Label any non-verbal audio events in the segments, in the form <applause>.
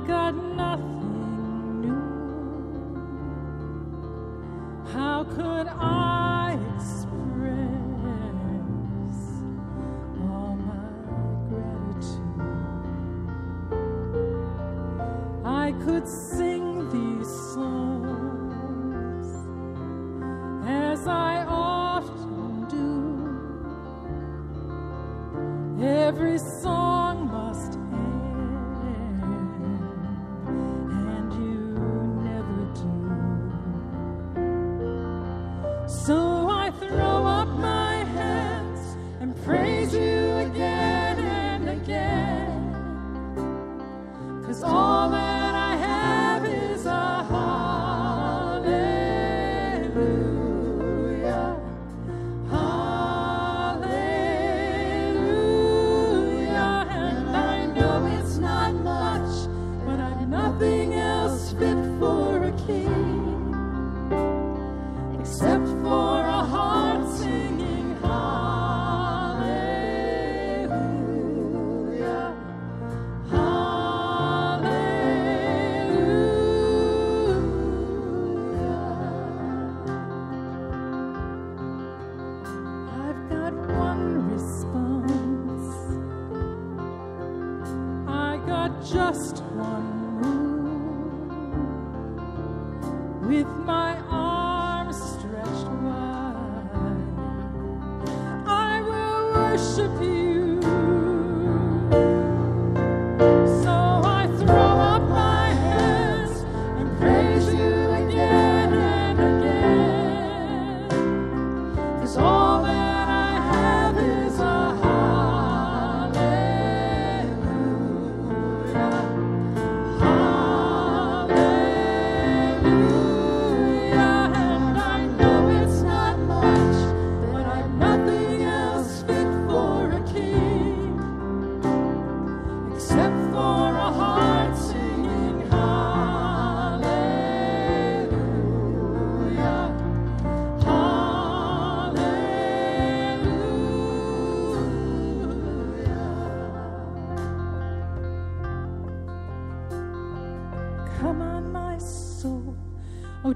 I got nothing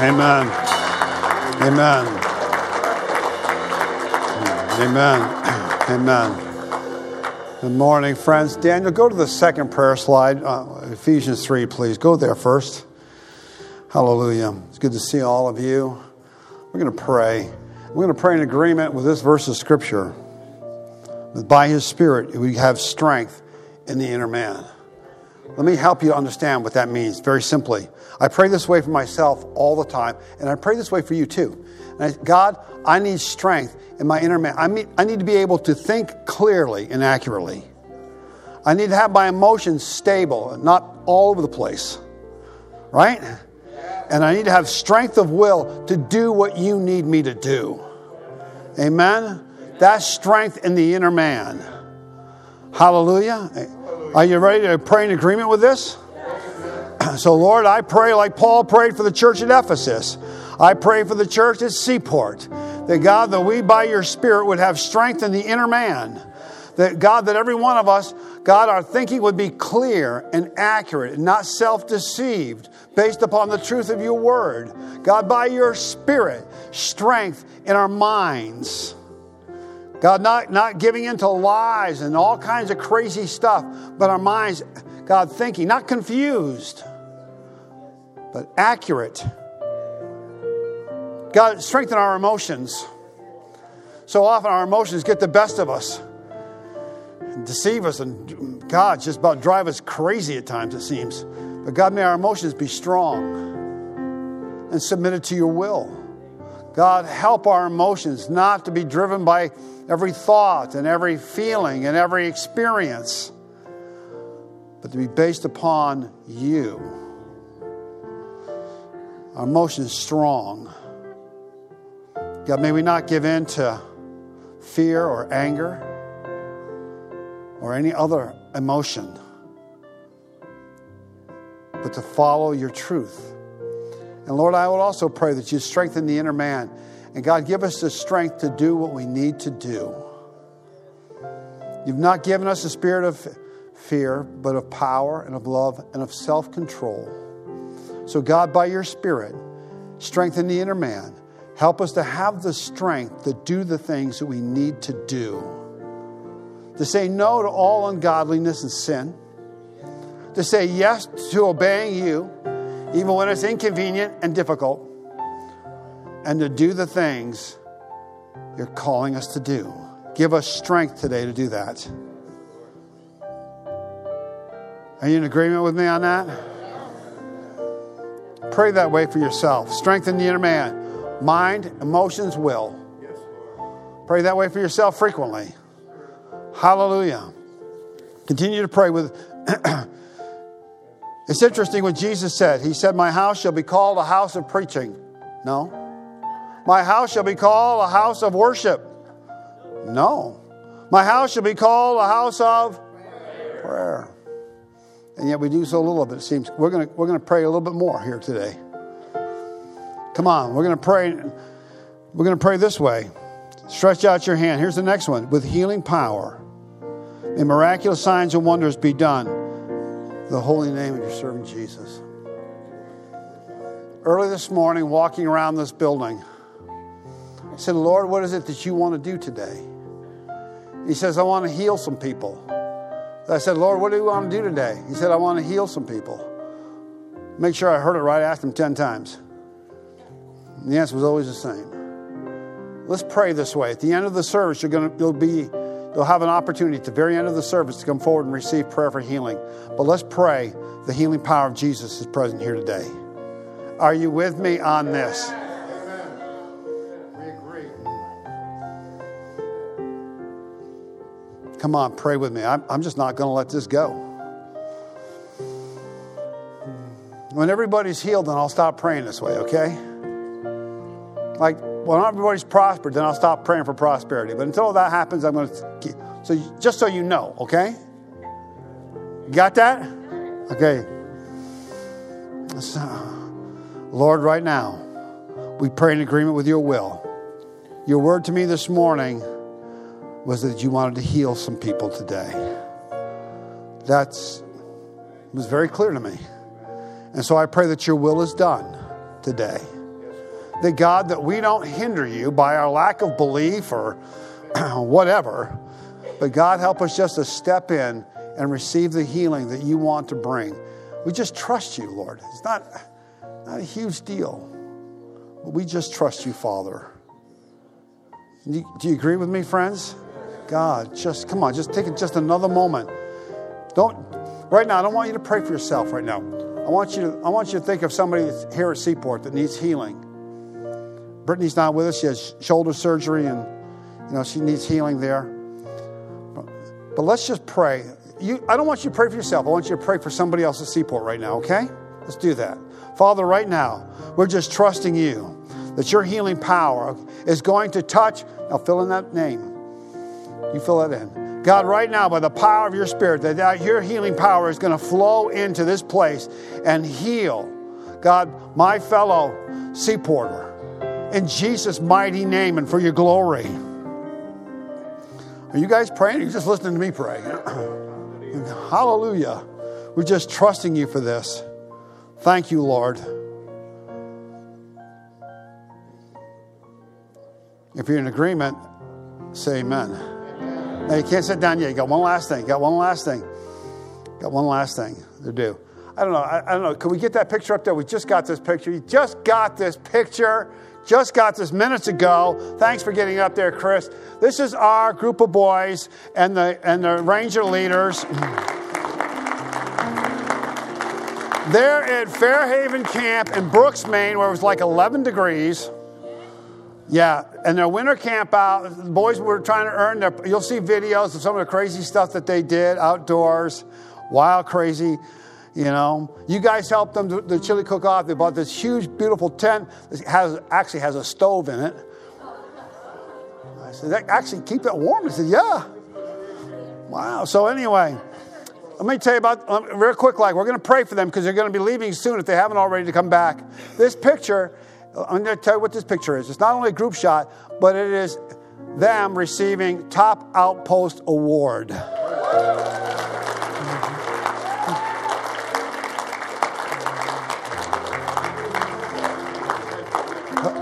Amen. Amen. Amen. Amen. Good morning, friends. Daniel, go to the second prayer slide, uh, Ephesians 3, please. Go there first. Hallelujah. It's good to see all of you. We're going to pray. We're going to pray in agreement with this verse of Scripture. That by His Spirit, we have strength in the inner man. Let me help you understand what that means very simply. I pray this way for myself all the time, and I pray this way for you too. I, God, I need strength in my inner man. I, I need to be able to think clearly and accurately. I need to have my emotions stable not all over the place. Right? And I need to have strength of will to do what you need me to do. Amen? That's strength in the inner man. Hallelujah. Are you ready to pray in agreement with this? <clears throat> So, Lord, I pray like Paul prayed for the church at Ephesus. I pray for the church at Seaport. That God, that we by your Spirit would have strength in the inner man. That God, that every one of us, God, our thinking would be clear and accurate and not self deceived based upon the truth of your word. God, by your Spirit, strength in our minds. God, not, not giving into lies and all kinds of crazy stuff, but our minds, God, thinking, not confused, but accurate. God, strengthen our emotions. So often our emotions get the best of us, deceive us, and God, just about drive us crazy at times, it seems. But God, may our emotions be strong and submitted to your will. God, help our emotions not to be driven by every thought and every feeling and every experience, but to be based upon you. Our emotions strong. God, may we not give in to fear or anger or any other emotion, but to follow your truth. And Lord, I would also pray that you strengthen the inner man. And God, give us the strength to do what we need to do. You've not given us a spirit of fear, but of power and of love and of self control. So, God, by your Spirit, strengthen the inner man. Help us to have the strength to do the things that we need to do. To say no to all ungodliness and sin. To say yes to obeying you even when it's inconvenient and difficult, and to do the things you're calling us to do. Give us strength today to do that. Are you in agreement with me on that? Pray that way for yourself. Strengthen the inner man, mind, emotions, will. Pray that way for yourself frequently. Hallelujah. Continue to pray with <clears throat> It's interesting what Jesus said. He said, My house shall be called a house of preaching. No. My house shall be called a house of worship. No. My house shall be called a house of prayer. And yet we do so little of it, it seems. We're going we're to pray a little bit more here today. Come on, we're going to pray. We're going to pray this way. Stretch out your hand. Here's the next one. With healing power, may miraculous signs and wonders be done the holy name of your servant Jesus. Early this morning, walking around this building, I said, Lord, what is it that you want to do today? He says, I want to heal some people. I said, Lord, what do you want to do today? He said, I want to heal some people. Make sure I heard it right. I asked him 10 times. And the answer was always the same. Let's pray this way. At the end of the service, you're going to, you'll be You'll have an opportunity at the very end of the service to come forward and receive prayer for healing. But let's pray the healing power of Jesus is present here today. Are you with me on this? Come on, pray with me. I'm, I'm just not going to let this go. When everybody's healed, then I'll stop praying this way, okay? Like, when everybody's prospered, then I'll stop praying for prosperity. But until that happens, I'm going to keep. So just so you know, okay? Got that? Okay. So, Lord, right now, we pray in agreement with your will. Your word to me this morning was that you wanted to heal some people today. That's was very clear to me. And so I pray that your will is done today that God, that we don't hinder you by our lack of belief or <clears throat> whatever, but God, help us just to step in and receive the healing that you want to bring. We just trust you, Lord. It's not, not a huge deal, but we just trust you, Father. Do you agree with me, friends? God, just come on, just take it just another moment. Don't Right now, I don't want you to pray for yourself right now. I want you to, I want you to think of somebody here at Seaport that needs healing. Brittany's not with us. She has shoulder surgery and, you know, she needs healing there. But, but let's just pray. You, I don't want you to pray for yourself. I want you to pray for somebody else at Seaport right now, okay? Let's do that. Father, right now, we're just trusting you that your healing power is going to touch. Now, fill in that name. You fill that in. God, right now, by the power of your Spirit, that your healing power is going to flow into this place and heal, God, my fellow seaporter, in Jesus' mighty name and for your glory. Are you guys praying? Or are you just listening to me pray? <clears throat> Hallelujah. We're just trusting you for this. Thank you, Lord. If you're in agreement, say amen. Now you can't sit down yet. You got one last thing. got one last thing. Got one last thing to do. I don't know. I, I don't know. Can we get that picture up there? We just got this picture. You just got this picture. Just got this minutes ago. Thanks for getting up there, Chris. This is our group of boys and the and the ranger leaders. They're at Fairhaven Camp in Brooks, Maine, where it was like 11 degrees. Yeah, and their winter camp out, the boys were trying to earn their, you'll see videos of some of the crazy stuff that they did outdoors, wild, crazy, you know. You guys helped them, the chili cook off. They bought this huge, beautiful tent that has, actually has a stove in it. I said, that actually keep it warm? He said, yeah. Wow. So anyway, let me tell you about, um, real quick, like, we're going to pray for them because they're going to be leaving soon if they haven't already to come back. This picture I'm going to tell you what this picture is. It's not only a group shot, but it is them receiving Top Outpost Award.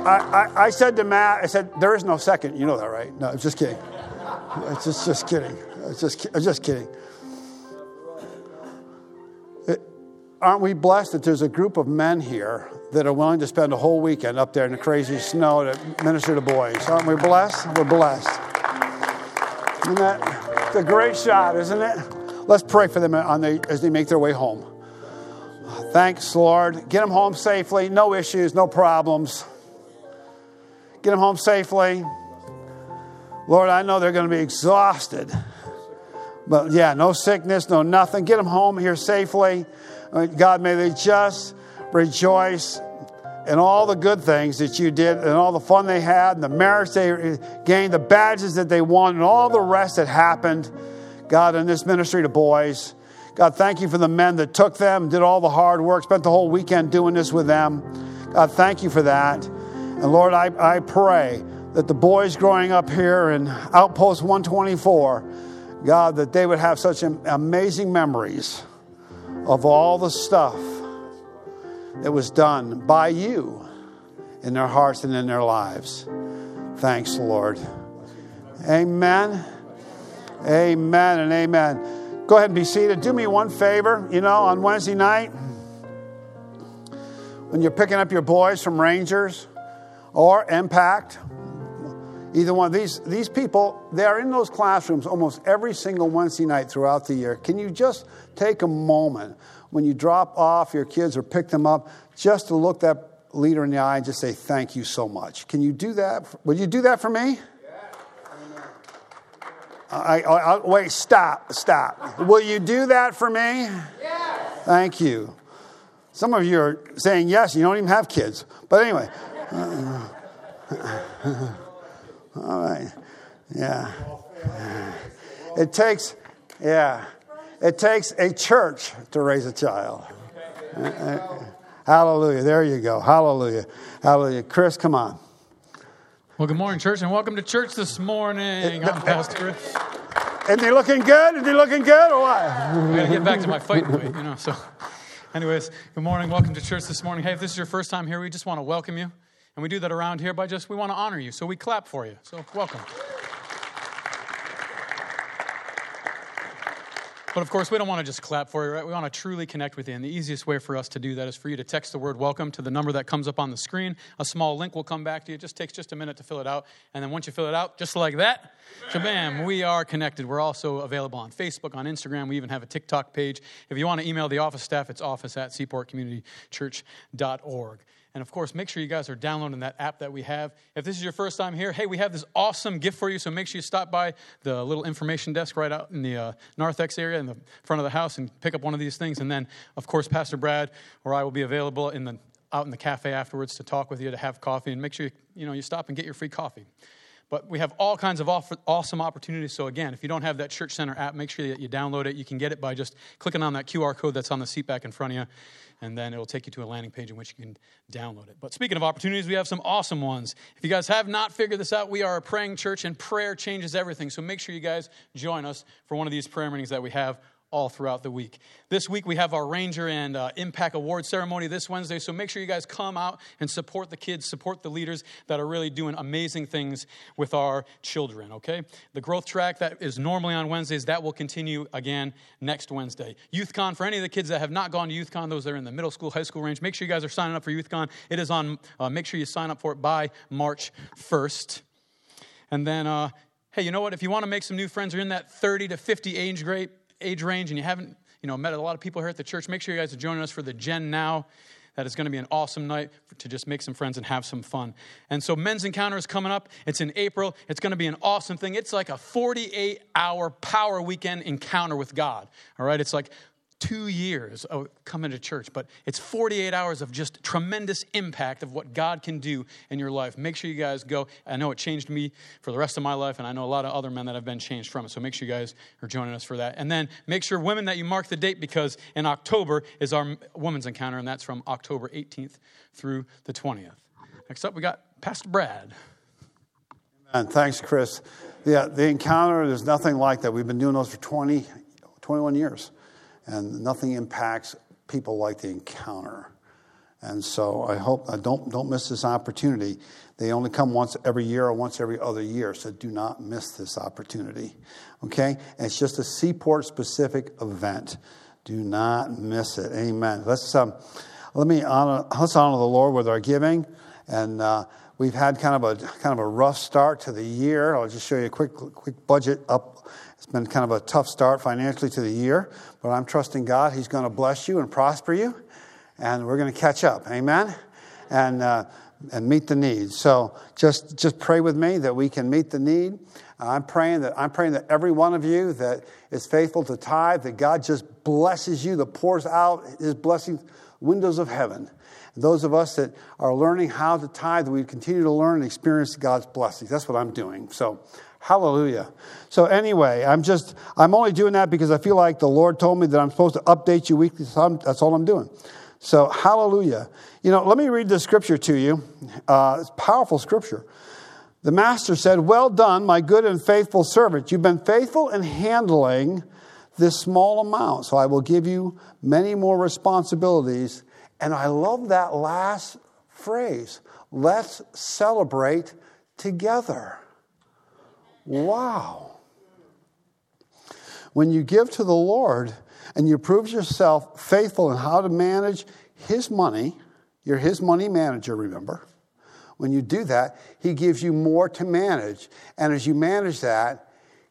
I, I, I, said to Matt, I said, there is no second. You know that, right? No, I'm just kidding. It's just, just kidding. Just, I'm just kidding. aren't we blessed that there's a group of men here that are willing to spend a whole weekend up there in the crazy snow to minister to boys? Aren't we blessed? We're blessed. Isn't that a great shot, isn't it? Let's pray for them the, as they make their way home. Thanks, Lord. Get them home safely. No issues, no problems. Get them home safely. Lord, I know they're going to be exhausted. But yeah, no sickness, no nothing. Get them home here safely. Uh, God, may they just rejoice in all the good things that you did and all the fun they had and the marriage they gained, the badges that they won, and all the rest that happened, God, in this ministry to boys. God, thank you for the men that took them, did all the hard work, spent the whole weekend doing this with them. God, thank you for that. And Lord, I, I pray that the boys growing up here in Outpost 124, God, that they would have such amazing memories of all the stuff that was done by you in their hearts and in their lives. Thanks, Lord. Amen. Amen and amen. Go ahead and be seated. Do me one favor, you know, on Wednesday night, when you're picking up your boys from Rangers or Impact, either one of these, these people, they are in those classrooms almost every single Wednesday night throughout the year. Can you just take a moment when you drop off your kids or pick them up just to look that leader in the eye and just say, Thank you so much? Can you do that? Would you do that for me? I, I, I, wait, stop, stop. Will you do that for me? Yes. Thank you. Some of you are saying yes, you don't even have kids. But anyway. All right. Yeah. It takes, yeah, it takes a church to raise a child. Hallelujah. There you go. Hallelujah. Hallelujah. Chris, come on. Well, good morning, church, and welcome to church this morning. I'm Pastor Chris. Is he looking good? Is he looking good or what? I got to get back to my fighting weight, you know. So, anyways, good morning. Welcome to church this morning. Hey, if this is your first time here, we just want to welcome you. And we do that around here by just, we want to honor you. So we clap for you. So welcome. But of course, we don't want to just clap for you, right? We want to truly connect with you. And the easiest way for us to do that is for you to text the word welcome to the number that comes up on the screen. A small link will come back to you. It just takes just a minute to fill it out. And then once you fill it out, just like that, shabam, we are connected. We're also available on Facebook, on Instagram. We even have a TikTok page. If you want to email the office staff, it's office at seaportcommunitychurch.org. And of course, make sure you guys are downloading that app that we have. If this is your first time here, hey, we have this awesome gift for you. So make sure you stop by the little information desk right out in the uh, narthex area in the front of the house and pick up one of these things. And then, of course, Pastor Brad or I will be available in the out in the cafe afterwards to talk with you, to have coffee, and make sure you, you know you stop and get your free coffee. But we have all kinds of awesome opportunities. So, again, if you don't have that Church Center app, make sure that you download it. You can get it by just clicking on that QR code that's on the seat back in front of you and then it'll take you to a landing page in which you can download it. But speaking of opportunities, we have some awesome ones. If you guys have not figured this out, we are a praying church, and prayer changes everything. So make sure you guys join us for one of these prayer meetings that we have all throughout the week. This week we have our Ranger and uh, Impact Award ceremony this Wednesday, so make sure you guys come out and support the kids, support the leaders that are really doing amazing things with our children, okay? The growth track that is normally on Wednesdays, that will continue again next Wednesday. YouthCon, for any of the kids that have not gone to YouthCon, those that are in the middle school, high school range, make sure you guys are signing up for YouthCon. It is on, uh, make sure you sign up for it by March 1st. And then, uh, hey, you know what? If you want to make some new friends, you're in that 30 to 50 age grade, age range and you haven't you know, met a lot of people here at the church, make sure you guys are joining us for the Gen Now. That is going to be an awesome night to just make some friends and have some fun. And so, Men's Encounter is coming up. It's in April. It's going to be an awesome thing. It's like a 48 hour power weekend encounter with God. All right? It's like two years of coming to church, but it's 48 hours of just tremendous impact of what God can do in your life. Make sure you guys go. I know it changed me for the rest of my life, and I know a lot of other men that have been changed from it. So make sure you guys are joining us for that. And then make sure, women, that you mark the date because in October is our women's encounter, and that's from October 18th through the 20th. Next up, we got Pastor Brad. And thanks, Chris. Yeah, the encounter, there's nothing like that. We've been doing those for 20, 21 years and nothing impacts people like the encounter. And so I hope, I don't, don't miss this opportunity. They only come once every year or once every other year, so do not miss this opportunity. Okay? And it's just a seaport specific event. Do not miss it. Amen. Let's, um, let me honor, let's honor the Lord with our giving. And uh, we've had kind of a kind of a rough start to the year. I'll just show you a quick quick budget up it's been kind of a tough start financially to the year, but I'm trusting God. He's going to bless you and prosper you, and we're going to catch up. Amen? And, uh, and meet the need. So just, just pray with me that we can meet the need. I'm praying that I'm praying that every one of you that is faithful to tithe, that God just blesses you, that pours out His blessings, windows of heaven. Those of us that are learning how to tithe, we continue to learn and experience God's blessings. That's what I'm doing. So Hallelujah. So anyway, I'm just I'm only doing that because I feel like the Lord told me that I'm supposed to update you weekly. So that's all I'm doing. So hallelujah. You know, let me read the scripture to you. Uh, it's powerful scripture. The master said, "Well done, my good and faithful servant. You've been faithful in handling this small amount, so I will give you many more responsibilities." And I love that last phrase. Let's celebrate together. Wow. When you give to the Lord and you prove yourself faithful in how to manage His money, you're His money manager, remember? When you do that, He gives you more to manage. And as you manage that,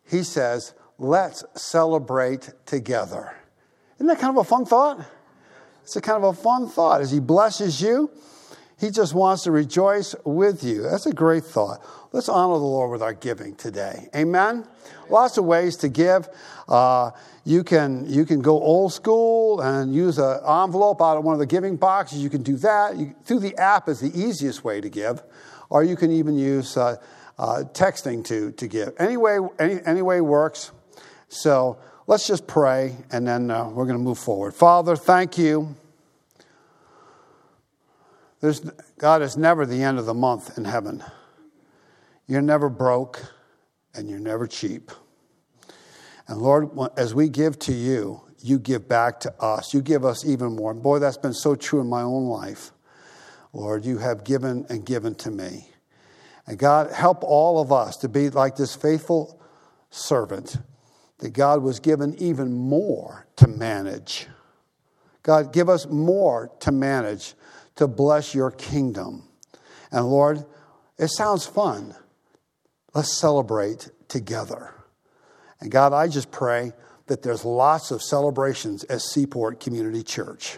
He says, let's celebrate together. Isn't that kind of a fun thought? It's a kind of a fun thought. As He blesses you, He just wants to rejoice with you. That's a great thought. Let's honor the Lord with our giving today. Amen? Lots of ways to give. Uh, you, can, you can go old school and use an envelope out of one of the giving boxes. You can do that. You, through the app is the easiest way to give. Or you can even use uh, uh, texting to, to give. Any way, any, any way works. So let's just pray and then uh, we're going to move forward. Father, thank you. There's, God is never the end of the month in heaven. You're never broke and you're never cheap. And Lord, as we give to you, you give back to us. You give us even more. Boy, that's been so true in my own life. Lord, you have given and given to me. And God, help all of us to be like this faithful servant, that God was given even more to manage. God, give us more to manage to bless your kingdom. And Lord, it sounds fun. Let's celebrate together. And God, I just pray that there's lots of celebrations at Seaport Community Church.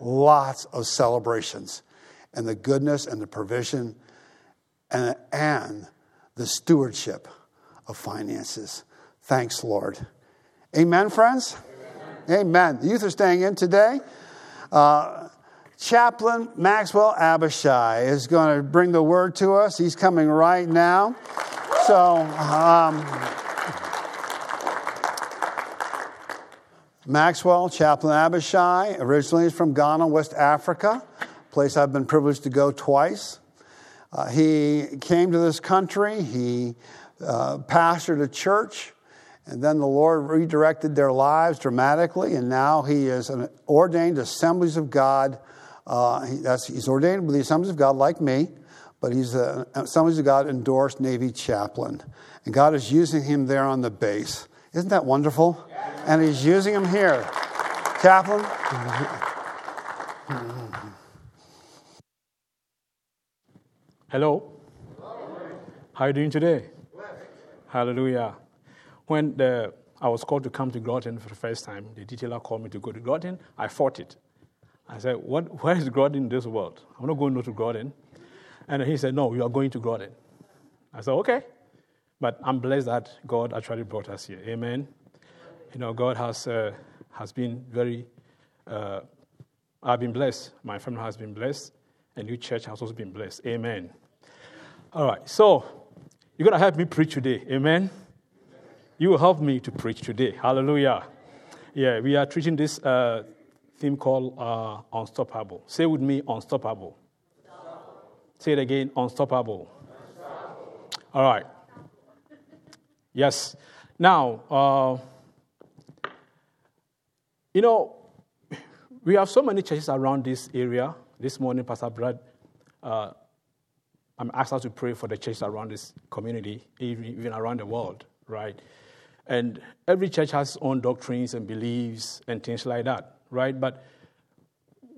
Lots of celebrations. And the goodness and the provision and, and the stewardship of finances. Thanks, Lord. Amen, friends? Amen. Amen. The youth are staying in today. Uh, Chaplain Maxwell Abishai is going to bring the word to us. He's coming right now. So, um, Maxwell, Chaplain Abishai, originally is from Ghana, West Africa, a place I've been privileged to go twice. Uh, he came to this country, he uh, pastored a church, and then the Lord redirected their lives dramatically, and now he is an ordained Assemblies of God. Uh, he, he's ordained with the Assemblies of God, like me, but he's an Assemblies of God endorsed Navy chaplain. And God is using him there on the base. Isn't that wonderful? And he's using him here. Chaplain? Hello. How are you doing today? Hallelujah. When the, I was called to come to Groton for the first time, the detailer called me to go to Groton. I fought it. I said, what, Where is God in this world? I'm not going to Groton. And he said, No, you are going to Groton. I said, Okay. But I'm blessed that God actually brought us here. Amen. You know, God has, uh, has been very, uh, I've been blessed. My family has been blessed. And New Church has also been blessed. Amen. All right. So, you're going to help me preach today. Amen. You will help me to preach today. Hallelujah. Yeah, we are treating this uh, theme called uh, Unstoppable. Say with me, Unstoppable. Say it again, Unstoppable. Unstoppable. All right. Yes. Now, uh, you know, we have so many churches around this area. This morning, Pastor Brad, uh, I'm asked us to pray for the churches around this community, even around the world, right? And every church has its own doctrines and beliefs and things like that, right? But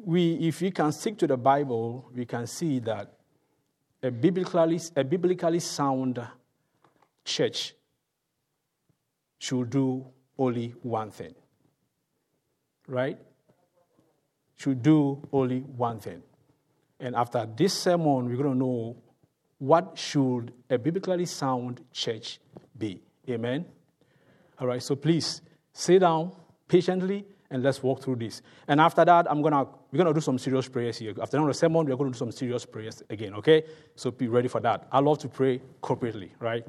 we, if we can stick to the Bible, we can see that a biblically, a biblically sound church should do only one thing, right? Should do only one thing. And after this sermon, we're going to know what should a biblically sound church be. Amen. All right, so please sit down patiently and let's walk through this. And after that, I'm gonna we're gonna do some serious prayers here. After the sermon, we're gonna do some serious prayers again. Okay, so be ready for that. I love to pray corporately, right?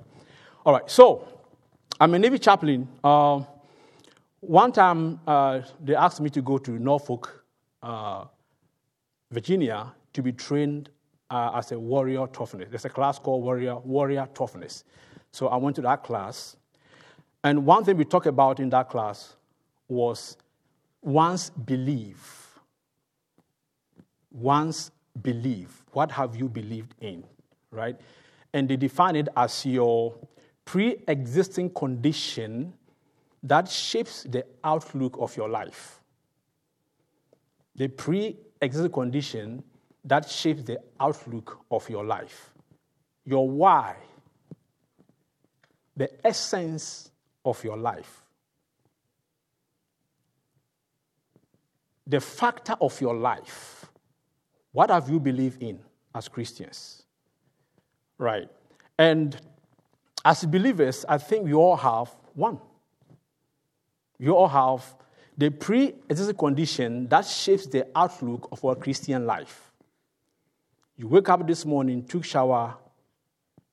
All right. So I'm a Navy chaplain. Uh, one time uh, they asked me to go to Norfolk, uh, Virginia, to be trained uh, as a warrior toughness. There's a class called warrior warrior toughness. So I went to that class. And one thing we talked about in that class was once believe. Once believe. What have you believed in? Right? And they define it as your pre existing condition that shapes the outlook of your life. The pre existing condition that shapes the outlook of your life. Your why, the essence of your life. The factor of your life. What have you believed in as Christians? Right. And as believers, I think we all have one. We all have the pre existing condition that shapes the outlook of our Christian life. You wake up this morning, took shower,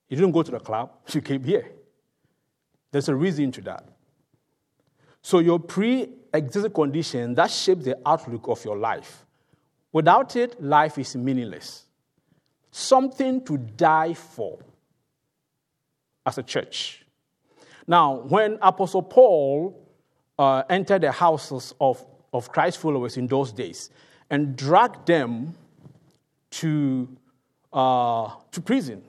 you didn't go to the club, <laughs> you came here. There's a reason to that. So, your pre existing condition that shapes the outlook of your life. Without it, life is meaningless. Something to die for as a church. Now, when Apostle Paul uh, entered the houses of, of Christ followers in those days and dragged them to, uh, to prison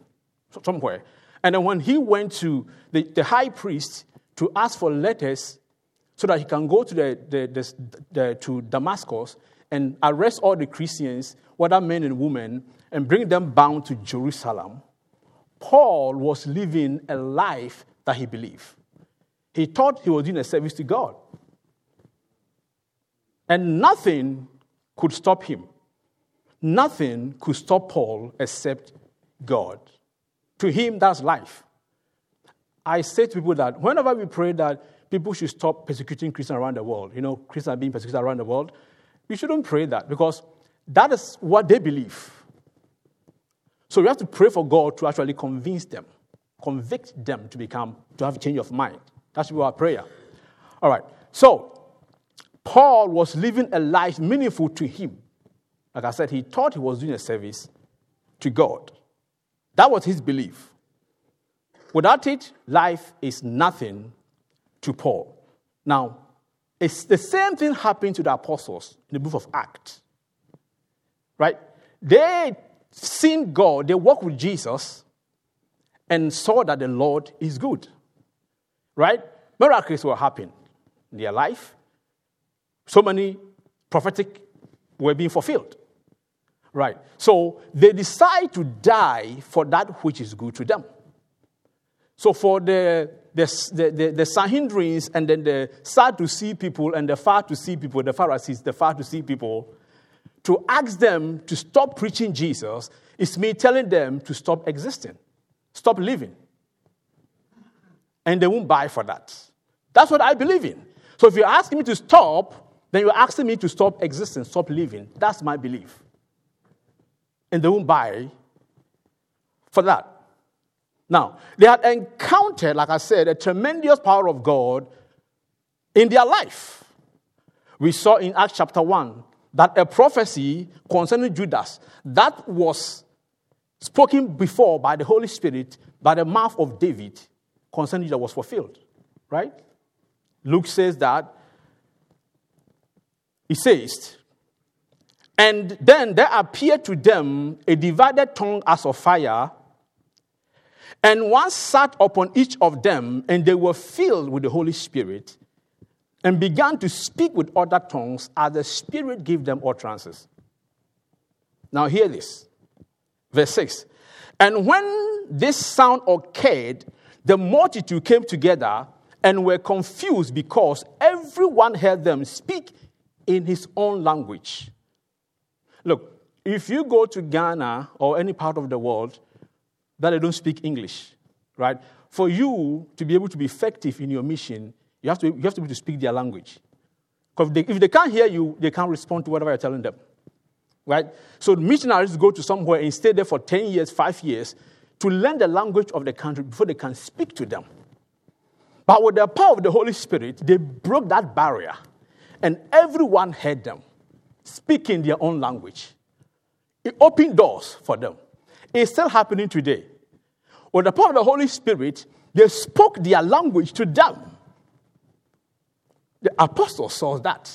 somewhere, and then when he went to the, the high priest to ask for letters so that he can go to, the, the, the, to Damascus and arrest all the Christians, whether men and women, and bring them bound to Jerusalem. Paul was living a life that he believed. He thought he was doing a service to God. And nothing could stop him. Nothing could stop Paul except God. To him, that's life. I say to people that whenever we pray that people should stop persecuting Christians around the world, you know, Christians are being persecuted around the world, we shouldn't pray that because that is what they believe. So we have to pray for God to actually convince them, convict them to become, to have a change of mind. That should be our prayer. All right. So Paul was living a life meaningful to him. Like I said, he thought he was doing a service to God. That was his belief. Without it, life is nothing to Paul. Now, it's the same thing happened to the apostles in the book of Acts. Right? They seen God, they walked with Jesus and saw that the Lord is good. Right? Miracles were happening in their life. So many prophetic were being fulfilled. Right. So they decide to die for that which is good to them. So for the the, the, the, the Sanhedrins and then the Sadducee people and the Pharisees people, the Pharisees, the Sadducee people, to ask them to stop preaching Jesus is me telling them to stop existing, stop living. And they won't buy for that. That's what I believe in. So if you're asking me to stop, then you're asking me to stop existing, stop living. That's my belief. And they won't buy for that. Now, they had encountered, like I said, a tremendous power of God in their life. We saw in Acts chapter 1 that a prophecy concerning Judas that was spoken before by the Holy Spirit by the mouth of David concerning Judas was fulfilled. Right? Luke says that. He says, and then there appeared to them a divided tongue as of fire and one sat upon each of them, and they were filled with the Holy Spirit and began to speak with other tongues as the Spirit gave them utterances. Now, hear this. Verse 6. And when this sound occurred, the multitude came together and were confused because everyone heard them speak in his own language. Look, if you go to Ghana or any part of the world, that they don't speak English, right? For you to be able to be effective in your mission, you have to, you have to be able to speak their language. Because if they, if they can't hear you, they can't respond to whatever you're telling them, right? So missionaries go to somewhere and stay there for 10 years, five years, to learn the language of the country before they can speak to them. But with the power of the Holy Spirit, they broke that barrier, and everyone heard them speaking their own language. It opened doors for them. It's still happening today. With the power of the Holy Spirit, they spoke their language to them. The apostles saw that.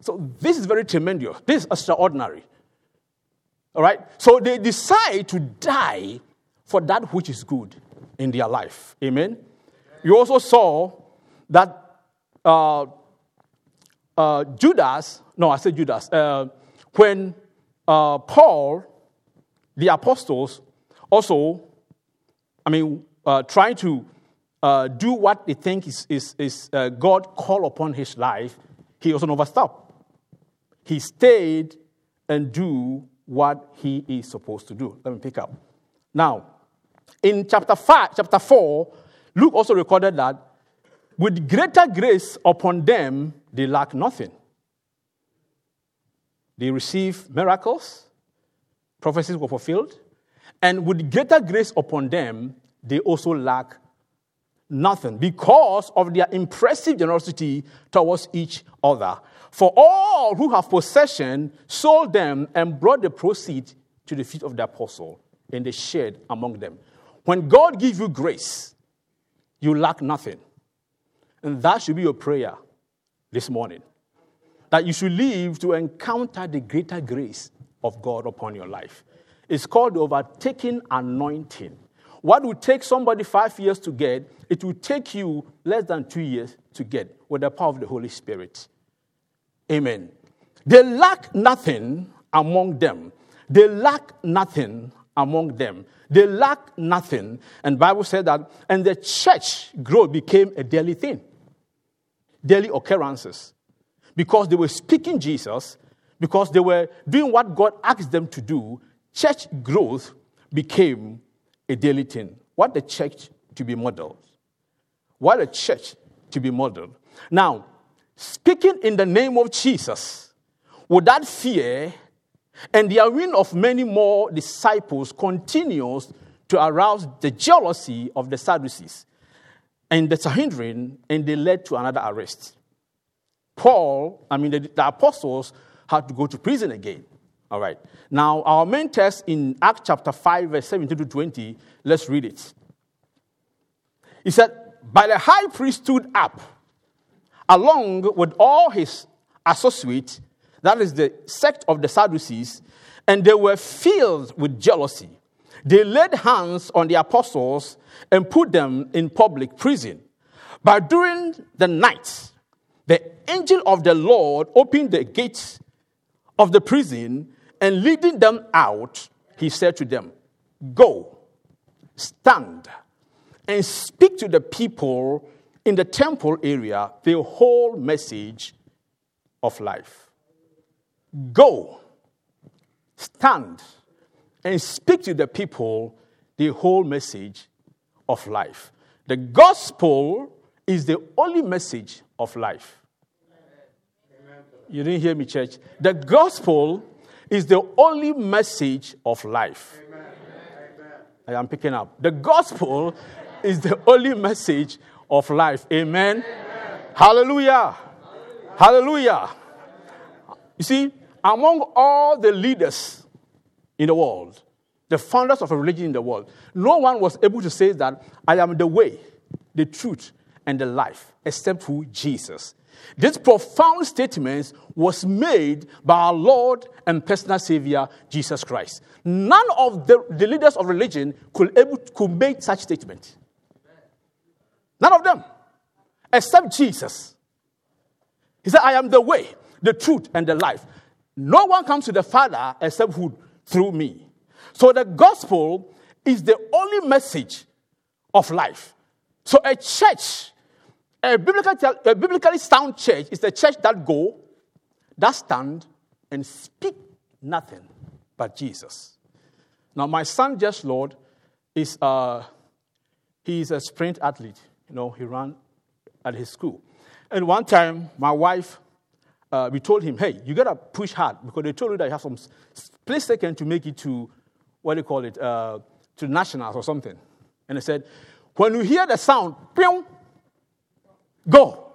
So this is very tremendous. This is extraordinary. All right? So they decide to die for that which is good in their life. Amen? You also saw that uh, uh, Judas, no, I said Judas, uh, when uh, Paul the apostles also, I mean, uh, trying to uh, do what they think is, is, is uh, God call upon his life, he also never stopped. He stayed and do what he is supposed to do. Let me pick up. Now, in chapter five, chapter four, Luke also recorded that with greater grace upon them, they lack nothing. They receive miracles, prophecies were fulfilled, and with greater grace upon them, they also lack nothing because of their impressive generosity towards each other. For all who have possession sold them and brought the proceeds to the feet of the apostle, and they shared among them. When God gives you grace, you lack nothing. And that should be your prayer this morning. That you should live to encounter the greater grace of God upon your life. It's called the overtaking anointing. What would take somebody five years to get, it will take you less than two years to get with the power of the Holy Spirit. Amen. They lack nothing among them. They lack nothing among them. They lack nothing. And Bible said that, and the church growth became a daily thing, daily occurrences. Because they were speaking Jesus, because they were doing what God asked them to do, church growth became a daily thing. What the church to be modeled? What a church to be modeled? Now, speaking in the name of Jesus, without fear, and the arena of many more disciples continues to arouse the jealousy of the Sadducees and the Sanhedrin, and they led to another arrest. Paul, I mean, the, the apostles had to go to prison again. All right. Now, our main text in Acts chapter 5, verse 17 to 20, let's read it. He said, But the high priest stood up, along with all his associates, that is the sect of the Sadducees, and they were filled with jealousy. They laid hands on the apostles and put them in public prison. But during the night, the angel of the Lord opened the gates of the prison and leading them out, he said to them, Go, stand, and speak to the people in the temple area the whole message of life. Go, stand, and speak to the people the whole message of life. The gospel is the only message of life. You didn't hear me, church. The gospel is the only message of life. Amen. I am picking up. The gospel is the only message of life. Amen. Amen. Hallelujah. Hallelujah. Hallelujah. You see, among all the leaders in the world, the founders of a religion in the world, no one was able to say that I am the way, the truth, and the life, except who Jesus. This profound statement was made by our Lord and personal Savior, Jesus Christ. None of the, the leaders of religion could, able, could make such statement. None of them, except Jesus. He said, I am the way, the truth, and the life. No one comes to the Father except who? Through me. So the gospel is the only message of life. So a church a, a biblically sound church is a church that go, that stand, and speak nothing but Jesus. Now, my son, Just Lord, is uh, he's a sprint athlete. You know, he ran at his school. And one time, my wife, uh, we told him, hey, you got to push hard because they told you that you have some split second to make it to, what do you call it, uh, to nationals or something. And they said, when you hear the sound, pew, Go.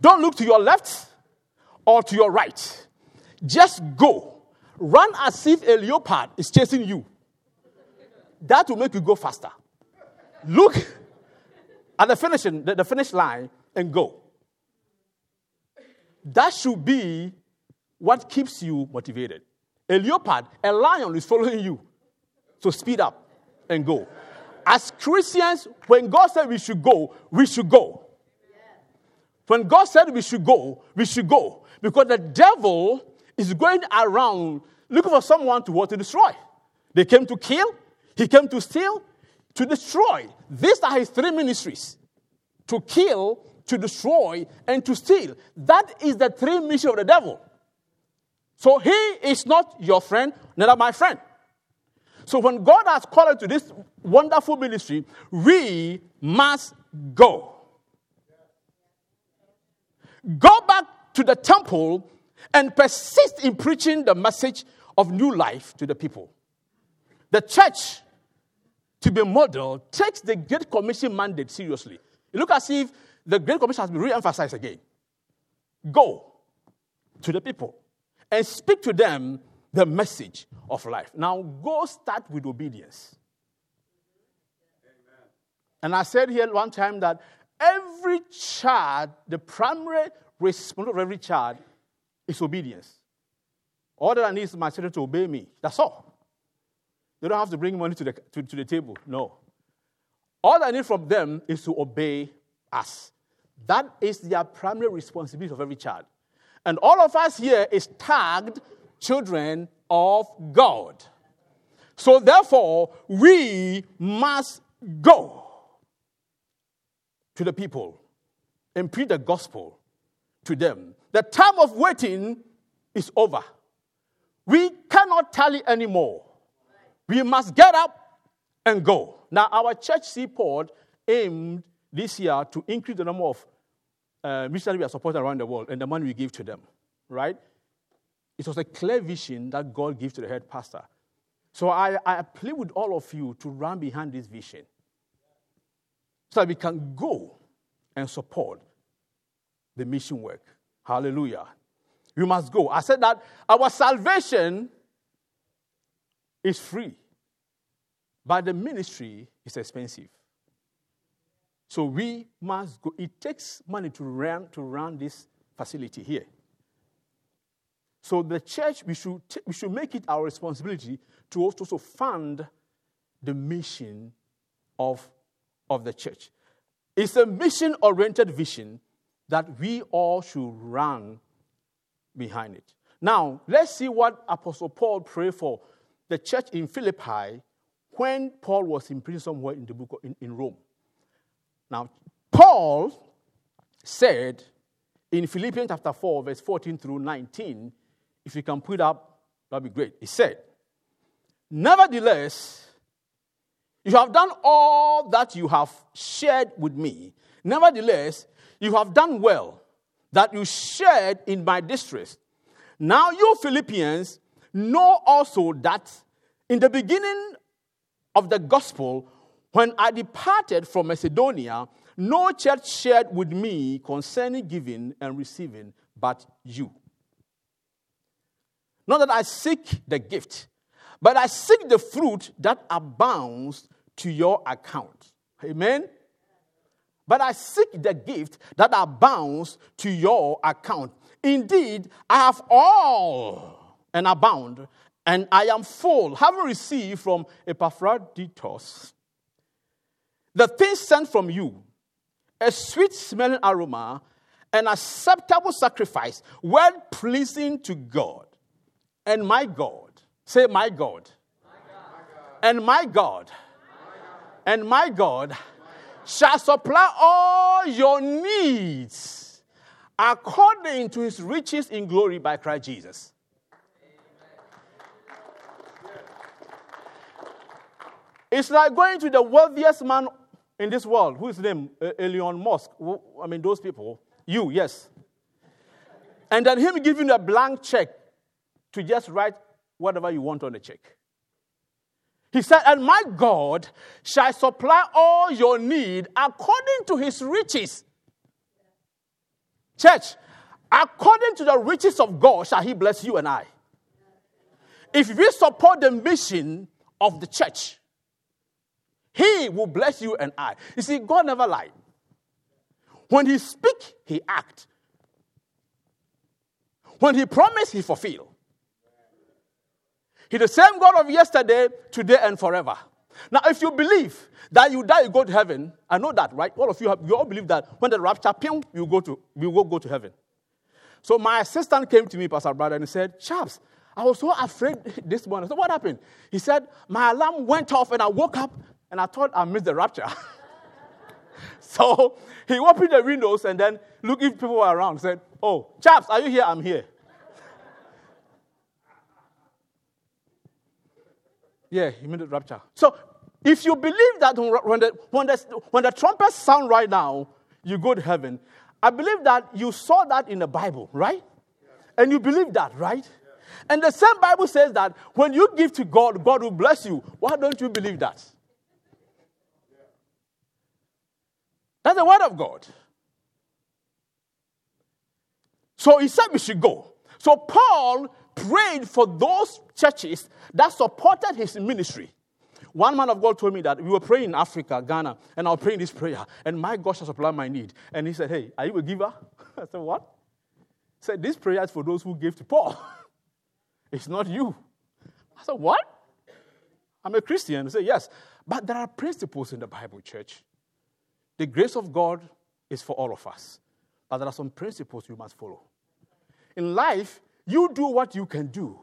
Don't look to your left or to your right. Just go. Run as if a leopard is chasing you. That will make you go faster. Look at the finishing, the, the finish line and go. That should be what keeps you motivated. A leopard, a lion is following you. So speed up and go. As Christians, when God said we should go, we should go. When God said we should go, we should go. Because the devil is going around looking for someone to what to destroy. They came to kill, he came to steal, to destroy. These are his three ministries to kill, to destroy, and to steal. That is the three missions of the devil. So he is not your friend, neither my friend. So when God has called us to this wonderful ministry, we must go. Go back to the temple and persist in preaching the message of new life to the people. The church, to be modeled, takes the Great Commission mandate seriously. You look as if the Great Commission has been re emphasized again. Go to the people and speak to them the message of life. Now, go start with obedience. Amen. And I said here one time that every child, the primary response of every child is obedience. All that I need is my children to obey me. That's all. They don't have to bring money to the, to, to the table. No. All I need from them is to obey us. That is their primary responsibility of every child. And all of us here is tagged children of God. So therefore, we must go to the people and preach the gospel to them. The time of waiting is over. We cannot tally anymore. We must get up and go. Now, our church seaport aimed this year to increase the number of uh, missionaries we are supporting around the world and the money we give to them, right? It was a clear vision that God gave to the head pastor. So I, I plead with all of you to run behind this vision so that we can go and support the mission work. Hallelujah. We must go. I said that our salvation is free, but the ministry is expensive. So we must go. It takes money to run, to run this facility here. So the church, we should, t- we should make it our responsibility to also fund the mission of, of the church. It's a mission oriented vision that we all should run behind it. Now, let's see what Apostle Paul prayed for the church in Philippi when Paul was in prison somewhere in the book in, in Rome. Now, Paul said in Philippians chapter 4, verse 14 through 19, if you can put up, that'd be great. He said, Nevertheless, you have done all that you have shared with me. Nevertheless, you have done well that you shared in my distress. Now, you Philippians know also that in the beginning of the gospel, when I departed from Macedonia, no church shared with me concerning giving and receiving but you. Not that I seek the gift, but I seek the fruit that abounds to your account. Amen? But I seek the gift that abounds to your account. Indeed, I have all and abound, and I am full, having received from Epaphroditus the things sent from you, a sweet smelling aroma, an acceptable sacrifice, well pleasing to God. And my God, say, My God. My God. And my God, my and my God shall supply all your needs according to his riches in glory by Christ Jesus. It's like going to the wealthiest man in this world. Who is his name? Elon Musk. I mean, those people. You, yes. And then him giving a blank check to just write whatever you want on the check. He said, And my God shall supply all your need according to his riches. Church, according to the riches of God shall he bless you and I. If we support the mission of the church, he will bless you and I. You see, God never lied. When he speak, he act. When he promise, he fulfill. He's the same God of yesterday, today, and forever. Now, if you believe that you die, you go to heaven, I know that, right? All of you, have, you all believe that when the rapture, ping, you go to, you will go to heaven. So my assistant came to me, Pastor Brother, and he said, Chaps, I was so afraid <laughs> this morning. So what happened? He said, my alarm went off and I woke up and I thought I missed the rapture. <laughs> so he opened the windows and then looking people were around, said, Oh, chaps, are you here? I'm here. Yeah, immediate rapture. So if you believe that when the, when, the, when the trumpets sound right now, you go to heaven, I believe that you saw that in the Bible, right? And you believe that, right? And the same Bible says that when you give to God, God will bless you. Why don't you believe that? That's the word of God. So he said we should go. So Paul prayed for those churches that supported his ministry. One man of God told me that we were praying in Africa, Ghana, and I was praying this prayer, and my God shall supply my need. And he said, Hey, are you a giver? <laughs> I said, What? He said, This prayer is for those who give to Paul. <laughs> it's not you. I said, What? I'm a Christian. He said, Yes. But there are principles in the Bible, church. The grace of God is for all of us. But there are some principles you must follow. In life, you do what you can do,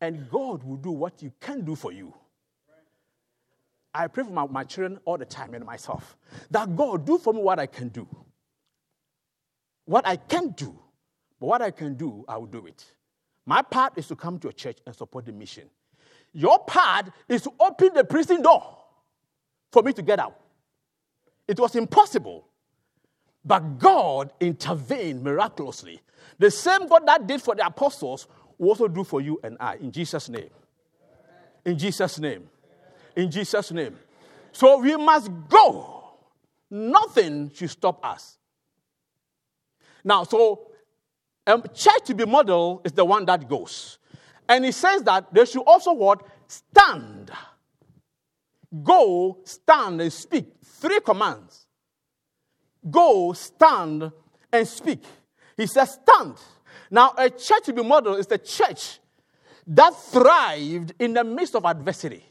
and God will do what you can do for you. I pray for my, my children all the time and myself that God do for me what I can do. What I can do, but what I can do, I will do it. My part is to come to a church and support the mission. Your part is to open the prison door for me to get out. It was impossible. But God intervened miraculously. The same God that did for the apostles will also do for you and I in Jesus' name. In Jesus' name. In Jesus' name. So we must go. Nothing should stop us. Now, so um, church to be model is the one that goes. And he says that they should also what? Stand. Go, stand, and speak. Three commands. Go, stand, and speak. He says, stand. Now, a church to be model is the church that thrived in the midst of adversity.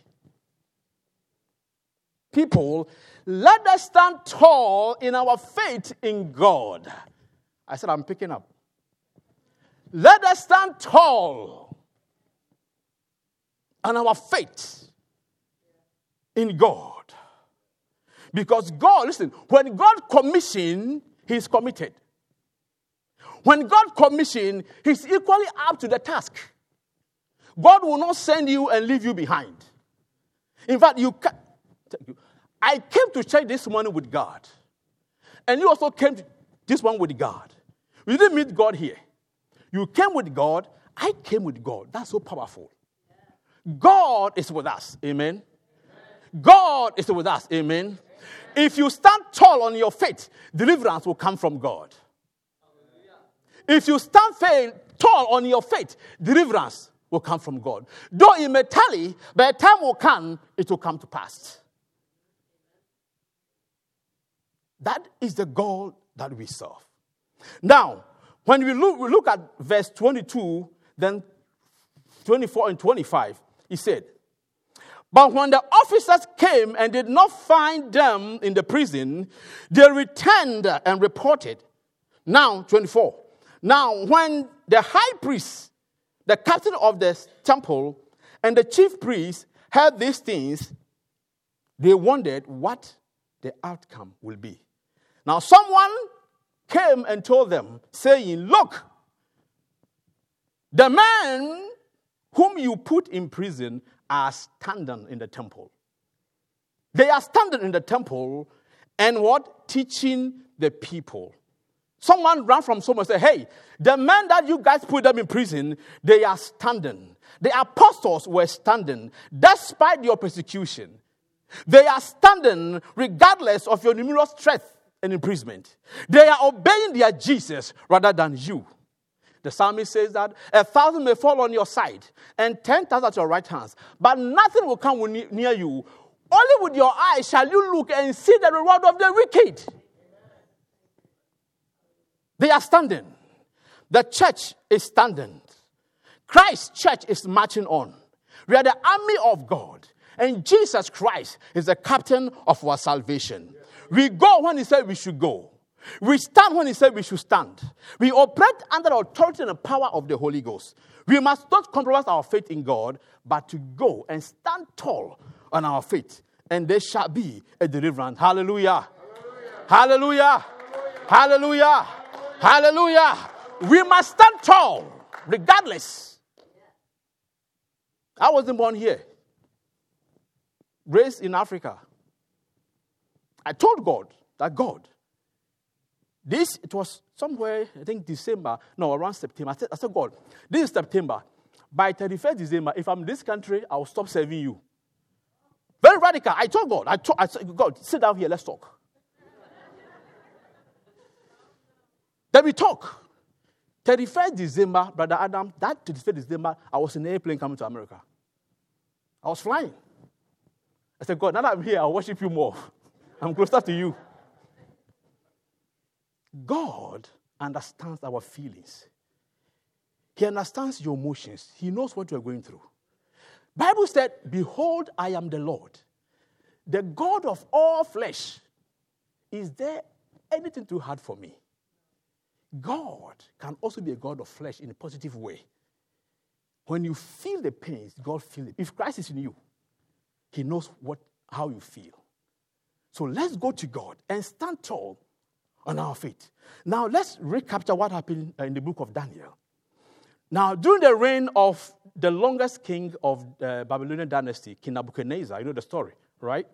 People, let us stand tall in our faith in God. I said, I'm picking up. Let us stand tall on our faith in God. Because God, listen, when God commissioned, He's committed. When God commissioned, He's equally up to the task. God will not send you and leave you behind. In fact, you I came to church this morning with God. And you also came to this one with God. We didn't meet God here. You came with God. I came with God. That's so powerful. God is with us. Amen. God is with us. Amen. If you stand tall on your faith, deliverance will come from God. If you stand tall on your faith, deliverance will come from God. Though it may tally, by a time will come, it will come to pass. That is the God that we serve. Now, when we look, we look at verse 22, then 24 and 25, he said, But when the officers came and did not find them in the prison, they returned and reported. Now, 24. Now, when the high priest, the captain of the temple, and the chief priest heard these things, they wondered what the outcome will be. Now, someone came and told them, saying, Look, the man whom you put in prison are standing in the temple. They are standing in the temple and what? Teaching the people. Someone ran from someone and said, Hey, the men that you guys put them in prison, they are standing. The apostles were standing despite your persecution. They are standing regardless of your numerous threats and imprisonment. They are obeying their Jesus rather than you. The psalmist says that a thousand may fall on your side and ten thousand at your right hands, but nothing will come near you. Only with your eyes shall you look and see the reward of the wicked. They are standing. The church is standing. Christ's church is marching on. We are the army of God, and Jesus Christ is the captain of our salvation. We go when He said we should go. We stand when He said we should stand. We operate under the authority and the power of the Holy Ghost. We must not compromise our faith in God, but to go and stand tall on our faith, and there shall be a deliverance. Hallelujah. Hallelujah. Hallelujah. Hallelujah. Hallelujah. We must stand tall, regardless. I wasn't born here, raised in Africa. I told God that God, this, it was somewhere, I think December, no, around September. I said, I said God, this is September. By 31st December, if I'm in this country, I will stop serving you. Very radical. I told God, I, told, I said, God, sit down here, let's talk. <laughs> then we talk. 31st December, Brother Adam, that 31st December, I was in an airplane coming to America. I was flying. I said, God, now that I'm here, I'll worship you more. <laughs> I'm closer to you. God understands our feelings. He understands your emotions. He knows what you're going through. Bible said, Behold, I am the Lord, the God of all flesh. Is there anything too hard for me? God can also be a God of flesh in a positive way. When you feel the pains, God feels it. If Christ is in you, He knows what, how you feel. So let's go to God and stand tall on our feet. Now let's recapture what happened uh, in the book of Daniel. Now, during the reign of the longest king of the Babylonian dynasty, King Nebuchadnezzar, you know the story, right?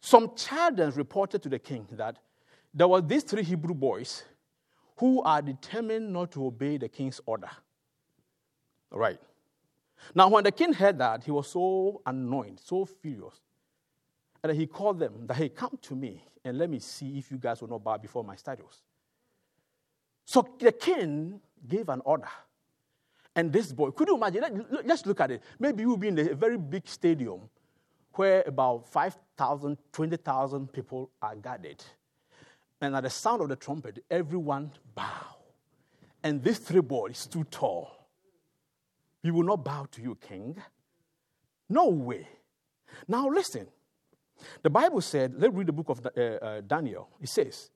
Some Chaldeans reported to the king that there were these three Hebrew boys who are determined not to obey the king's order. Right. Now, when the king heard that, he was so annoyed, so furious, and he called them that, hey, come to me and let me see if you guys will not bow before my statues. So the king gave an order. And this boy, could you imagine? Let's look at it. Maybe you'll be in a very big stadium where about 5,000, 20,000 people are gathered. And at the sound of the trumpet, everyone bow. And these three boys stood tall. We will not bow to you, king. No way. Now listen. The Bible said, let's read the book of uh, uh, Daniel. It says,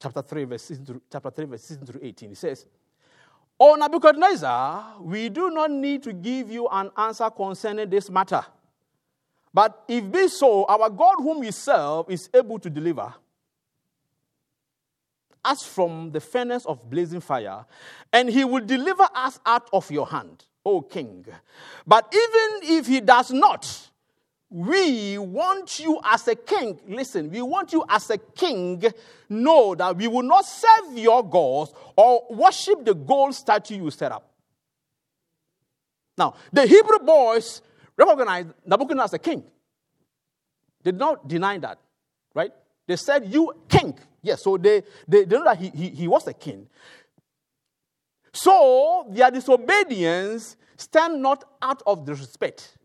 chapter 3, verse 16 through, chapter 3, verse 16 through 18. It says, O Nebuchadnezzar, we do not need to give you an answer concerning this matter. But if be so, our God whom we serve is able to deliver us from the furnace of blazing fire, and he will deliver us out of your hand, O king. But even if he does not, we want you as a king. Listen, we want you as a king. Know that we will not serve your gods or worship the gold statue you set up. Now, the Hebrew boys recognized Nebuchadnezzar as a king. They did not deny that, right? They said, You king. Yes, so they, they, they know that he, he, he was a king. So their disobedience stemmed not out of disrespect,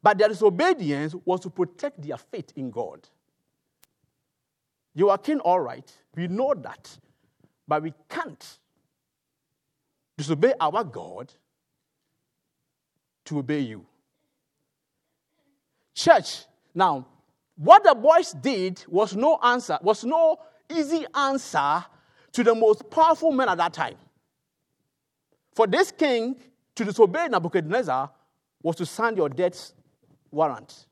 but their disobedience was to protect their faith in God. You are king, all right. We know that. But we can't disobey our God to obey you. Church, now, what the boys did was no answer, was no easy answer to the most powerful men at that time. For this king to disobey Nebuchadnezzar was to sign your death warrant.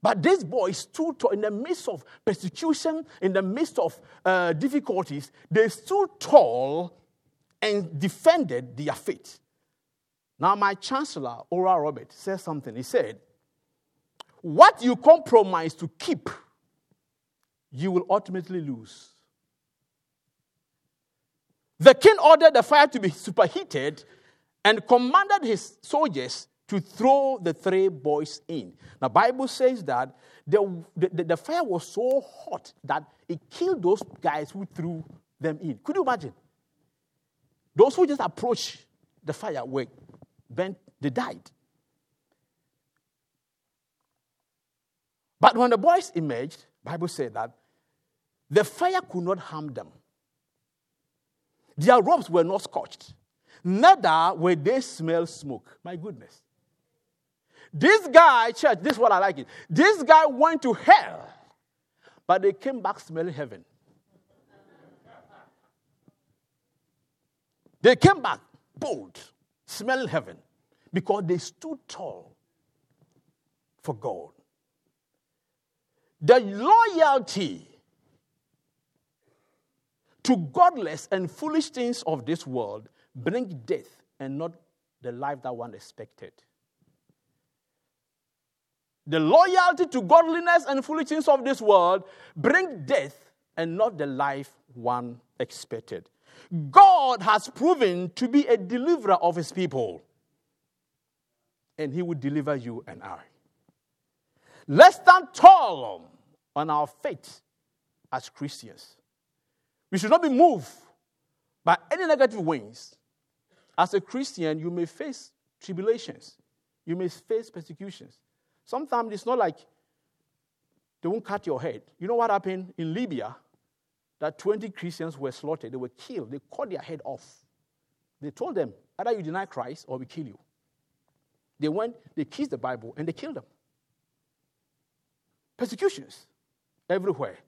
But these boys stood in the midst of persecution, in the midst of uh, difficulties. They stood tall and defended their faith. Now, my chancellor, Oral Roberts, said something. He said, What you compromise to keep you will ultimately lose. The king ordered the fire to be superheated and commanded his soldiers to throw the three boys in. Now, Bible says that the, the, the, fire was so hot that it killed those guys who threw them in. Could you imagine? Those who just approached the fire were bent, they died. But when the boys emerged, Bible said that the fire could not harm them. Their robes were not scorched, neither were they smell smoke. My goodness. This guy, church, this is what I like it. This guy went to hell, but they came back smelling heaven. They came back bold, smelling heaven, because they stood tall for God. The loyalty to godless and foolish things of this world bring death and not the life that one expected. The loyalty to godliness and foolish things of this world bring death and not the life one expected. God has proven to be a deliverer of his people, and he will deliver you and I. Let's stand tall on our faith as Christians. We should not be moved by any negative winds. As a Christian, you may face tribulations, you may face persecutions. Sometimes it's not like they won't cut your head. You know what happened in Libya? That 20 Christians were slaughtered, they were killed, they cut their head off. They told them, either you deny Christ or we kill you. They went, they kissed the Bible, and they killed them. Persecutions everywhere.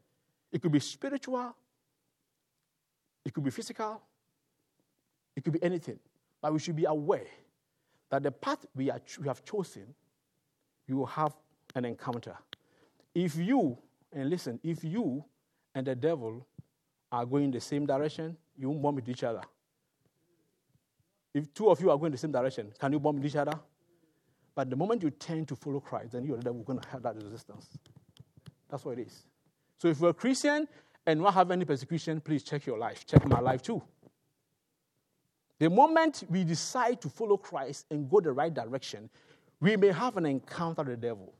It could be spiritual, it could be physical, it could be anything. But we should be aware that the path we, are, we have chosen, you will have an encounter. If you, and listen, if you and the devil are going the same direction, you won't bump into each other. If two of you are going the same direction, can you bump into each other? But the moment you turn to follow Christ, then you and the devil are going to have that resistance. That's what it is. So if you're a Christian and not have any persecution, please check your life. Check my life too. The moment we decide to follow Christ and go the right direction, we may have an encounter with the devil.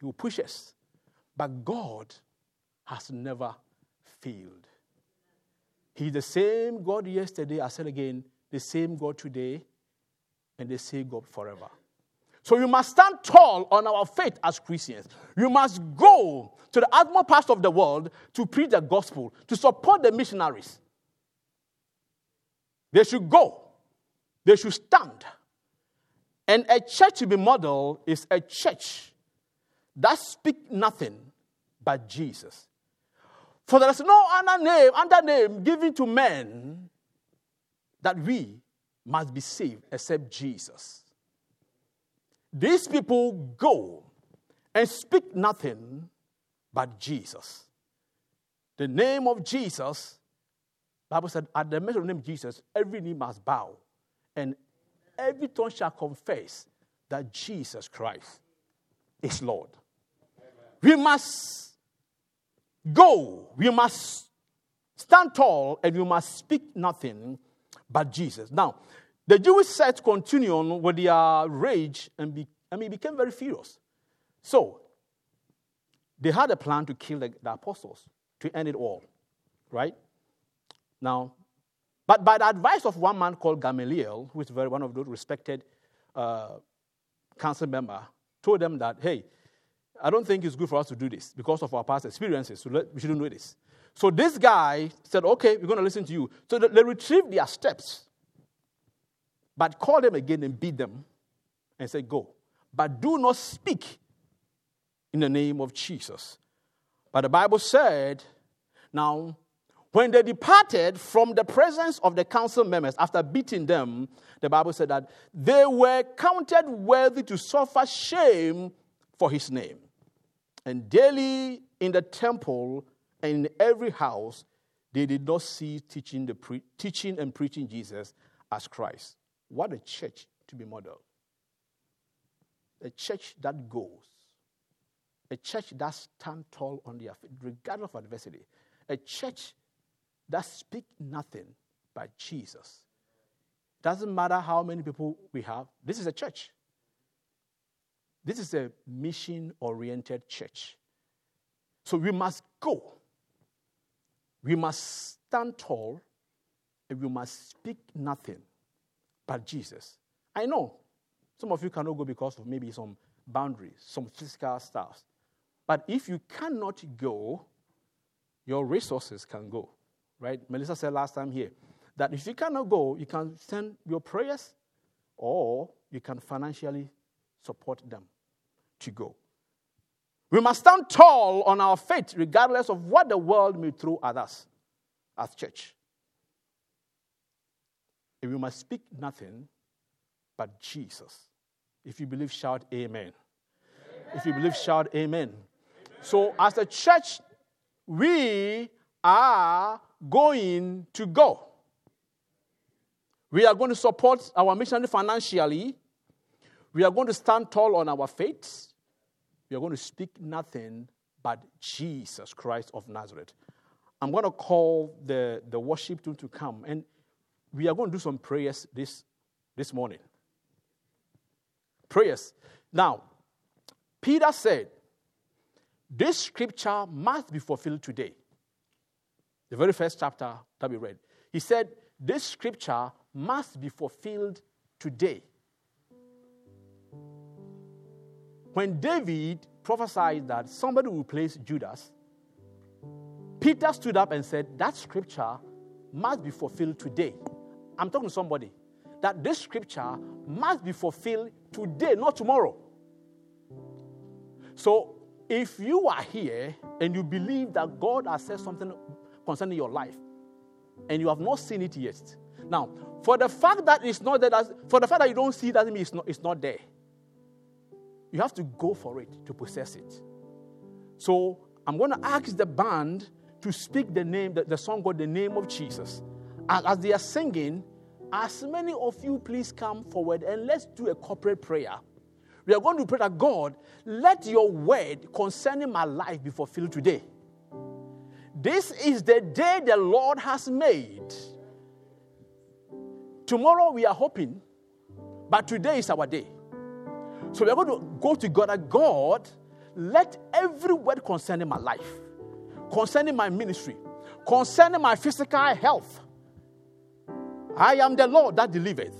He will push us. But God has never failed. He's the same God yesterday, I said again, the same God today, and the same God forever. So you must stand tall on our faith as Christians. You must go to the utmost parts of the world to preach the gospel, to support the missionaries. They should go, they should stand. And a church to be modeled is a church that speak nothing but Jesus. For there is no other name, other name given to men that we must be saved except Jesus. These people go and speak nothing but Jesus. The name of Jesus, Bible said, at the mention of the name Jesus, every knee must bow, and every tongue shall confess that Jesus Christ is Lord. We must go, we must stand tall, and we must speak nothing but Jesus. Now, the Jewish sect continued on with their rage and be, I mean, became very furious. So, they had a plan to kill the, the apostles, to end it all, right? Now, but by the advice of one man called Gamaliel, who is very one of those respected uh, council member, told them that, hey, I don't think it's good for us to do this because of our past experiences. So let, we shouldn't do this. So this guy said, okay, we're going to listen to you. So they retrieved their steps but call them again and beat them and say, Go. But do not speak in the name of Jesus. But the Bible said, Now, when they departed from the presence of the council members after beating them, the Bible said that they were counted worthy to suffer shame for his name. And daily in the temple and in every house, they did not cease teaching, pre- teaching and preaching Jesus as Christ. What a church to be modeled. A church that goes. A church that stands tall on their feet, regardless of adversity. A church that speaks nothing but Jesus. Doesn't matter how many people we have, this is a church. This is a mission oriented church. So we must go. We must stand tall and we must speak nothing but Jesus. I know some of you cannot go because of maybe some boundaries, some physical stuff. But if you cannot go, your resources can go. Right? Melissa said last time here that if you cannot go, you can send your prayers or you can financially support them to go. We must stand tall on our faith regardless of what the world may throw at us as church. And we must speak nothing but Jesus. If you believe, shout amen. amen. If you believe, shout amen. amen. So, as a church, we are going to go. We are going to support our missionary financially. We are going to stand tall on our faith. We are going to speak nothing but Jesus Christ of Nazareth. I'm going to call the, the worship team to come. And we are going to do some prayers this, this morning. Prayers. Now, Peter said, This scripture must be fulfilled today. The very first chapter that we read. He said, This scripture must be fulfilled today. When David prophesied that somebody will place Judas, Peter stood up and said, That scripture must be fulfilled today I'm talking to somebody, that this scripture must be fulfilled today, not tomorrow. So if you are here and you believe that God has said something concerning your life and you have not seen it yet, now, for the fact that it's not there, for the fact that you don't see it doesn't mean it's not, it's not there. You have to go for it to possess it. So I'm going to ask the band to speak the name, the, the song called The Name of Jesus. As they are singing, as many of you please come forward and let's do a corporate prayer. We are going to pray that God, let your word concerning my life be fulfilled today. This is the day the Lord has made. Tomorrow we are hoping, but today is our day. So we are going to go to God. God, let every word concerning my life, concerning my ministry, concerning my physical health, I am the Lord that delivereth.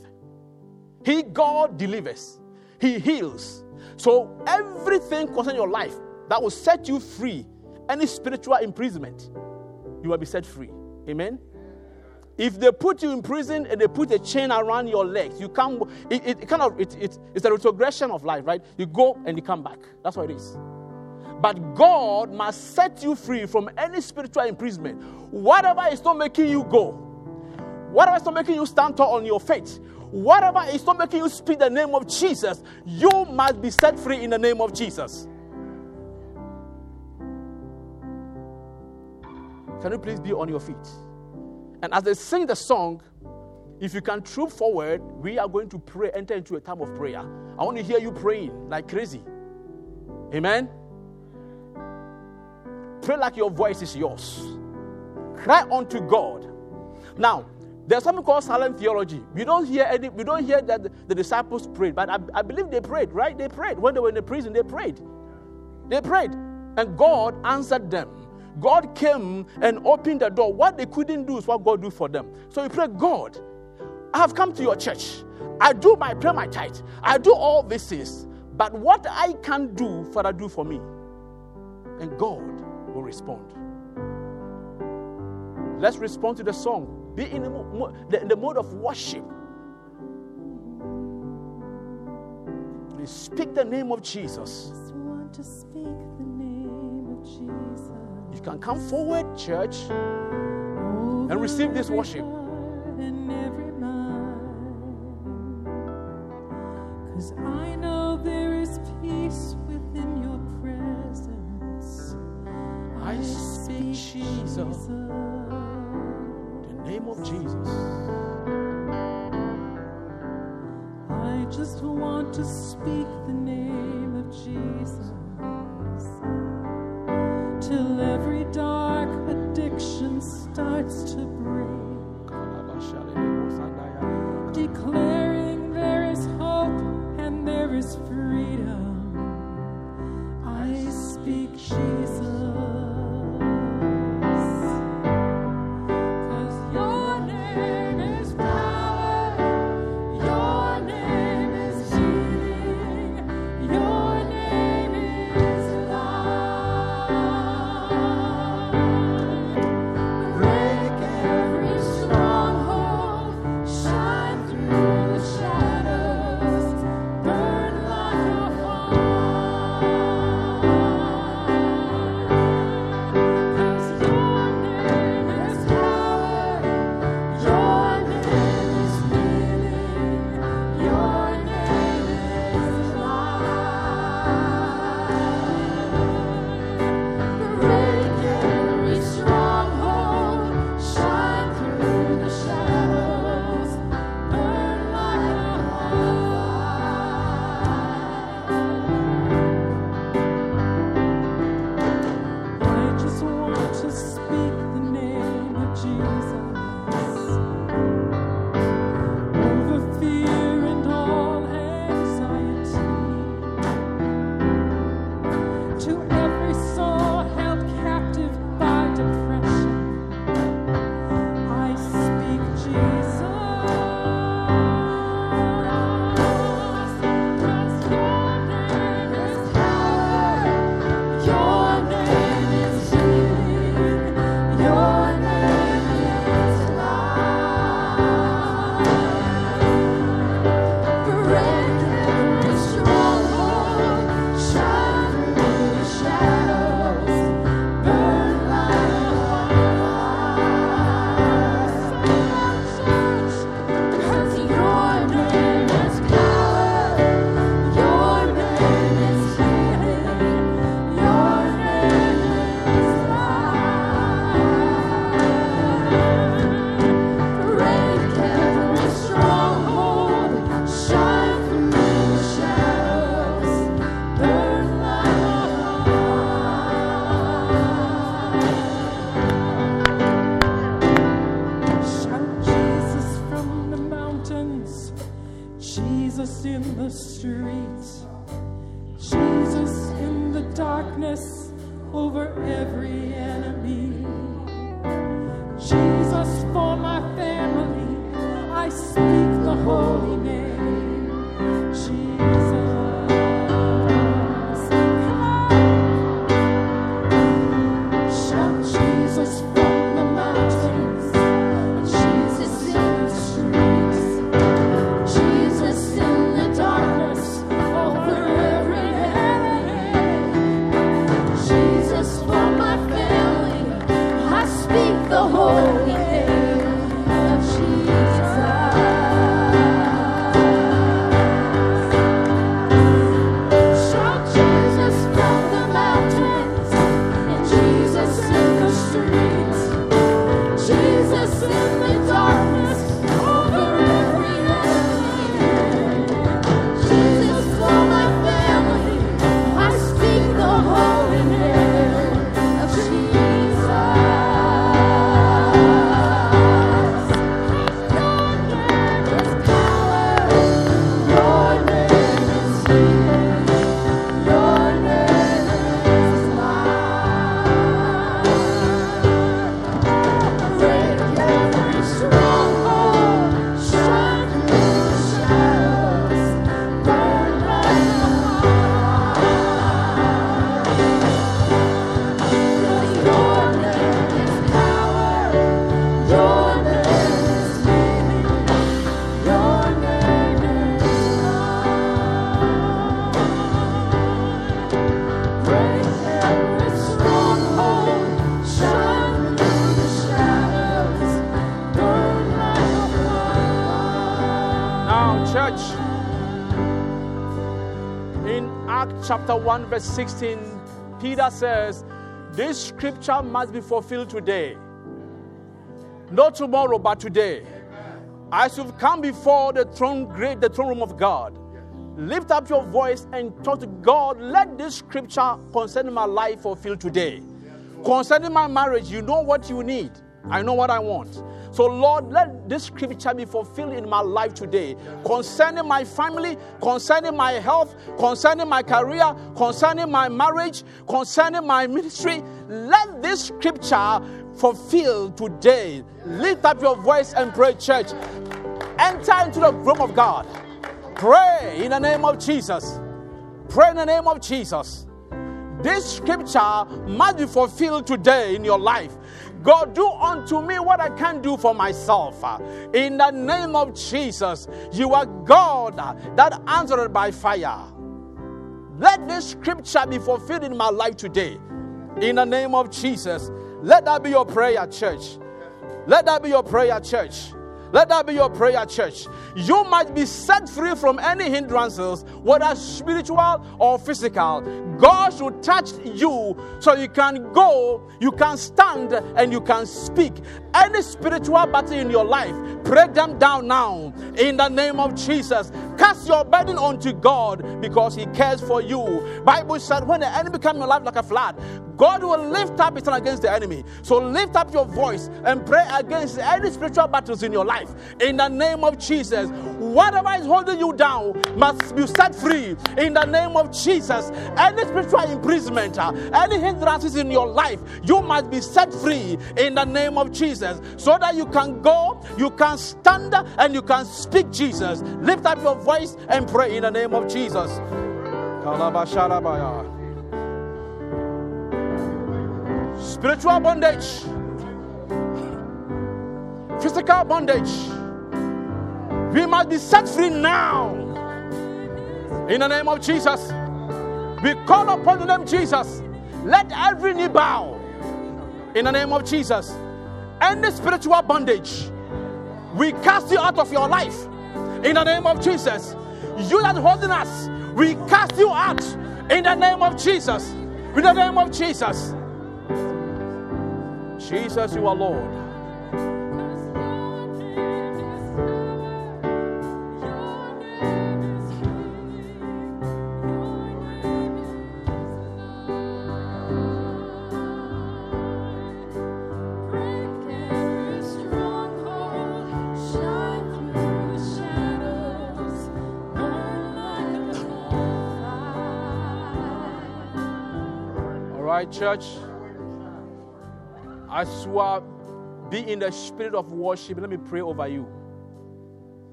He, God, delivers. He heals. So everything concerning your life that will set you free, any spiritual imprisonment, you will be set free. Amen. If they put you in prison and they put a chain around your legs, you can't. It, it kind of it, it, it's a retrogression of life, right? You go and you come back. That's what it is. But God must set you free from any spiritual imprisonment. Whatever is not making you go, whatever is not making you stand tall on your faith, whatever is not making you speak the name of Jesus, you must be set free in the name of Jesus. Can you please be on your feet? And as they sing the song, if you can troop forward, we are going to pray, enter into a time of prayer. I want to hear you praying like crazy. Amen. Pray like your voice is yours. Cry unto God. Now, there's something called silent theology. We don't hear any, we don't hear that the, disciples prayed, but I, I believe they prayed, right? They prayed. When they were in the prison, they prayed. They prayed. And God answered them. God came and opened the door. What they couldn't do is what God do for them. So we pray, God, I have come to your church. I do my prayer, my tithe. I do all these things. But what I can do, Father, do for me. And God will respond. Let's respond to the song. Be in the, mo- the, the mode of worship. And speak the name of Jesus. Just want to speak the name of Jesus. You can come forward, church, and receive this worship. Cause I know there is peace within your presence. I speak Jesus. The name of Jesus. I just want to speak the name of Jesus till every dark addiction starts to break, chapter 1, verse 16, Peter says, This scripture must be fulfilled today. Not tomorrow, but today. As you've come before the throne great, the throne room of God, lift up your voice and talk to God. Let this scripture concerning my life fulfill today. Concerning my marriage, you know what you need. I know what I want. So, Lord, let this scripture be fulfilled in my life today. Concerning my family, concerning my health, concerning my career, concerning my marriage, concerning my ministry, let this scripture fulfill today. Lift up your voice and pray, church. Enter into the room of God. Pray in the name of Jesus. Pray in the name of Jesus. This scripture must be fulfilled today in your life. God, do unto me what I can't do for myself. In the name of Jesus, you are God that answered by fire. Let this scripture be fulfilled in my life today. In the name of Jesus, let that be your prayer, church. Let that be your prayer, church. Let that be your prayer, church. You might be set free from any hindrances, whether spiritual or physical. God should touch you so you can go, you can stand, and you can speak. Any spiritual battle in your life, break them down now in the name of Jesus. Cast your burden onto God because He cares for you. Bible said, when the enemy comes in your life like a flood, God will lift up his hand against the enemy. So lift up your voice and pray against any spiritual battles in your life. In the name of Jesus, whatever is holding you down must be set free. In the name of Jesus, any spiritual imprisonment, uh, any hindrances in your life, you must be set free. In the name of Jesus, so that you can go, you can stand, and you can speak Jesus. Lift up your voice and pray in the name of Jesus. Spiritual bondage, physical bondage. We must be set free now. In the name of Jesus, we call upon the name Jesus. Let every knee bow. In the name of Jesus, any spiritual bondage, we cast you out of your life. In the name of Jesus, you that holding us, we cast you out. In the name of Jesus. In the name of Jesus. Jesus, you are Lord. Right, church. As you are be in the spirit of worship, let me pray over you.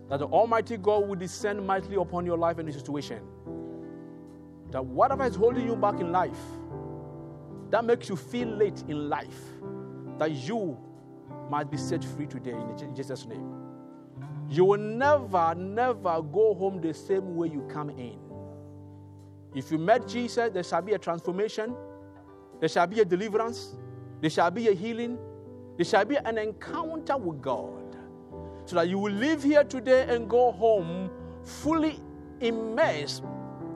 That the Almighty God will descend mightily upon your life and your situation. That whatever is holding you back in life, that makes you feel late in life, that you might be set free today in Jesus' name. You will never, never go home the same way you come in. If you met Jesus, there shall be a transformation, there shall be a deliverance, there shall be a healing, there shall be an encounter with God. So that you will live here today and go home fully immersed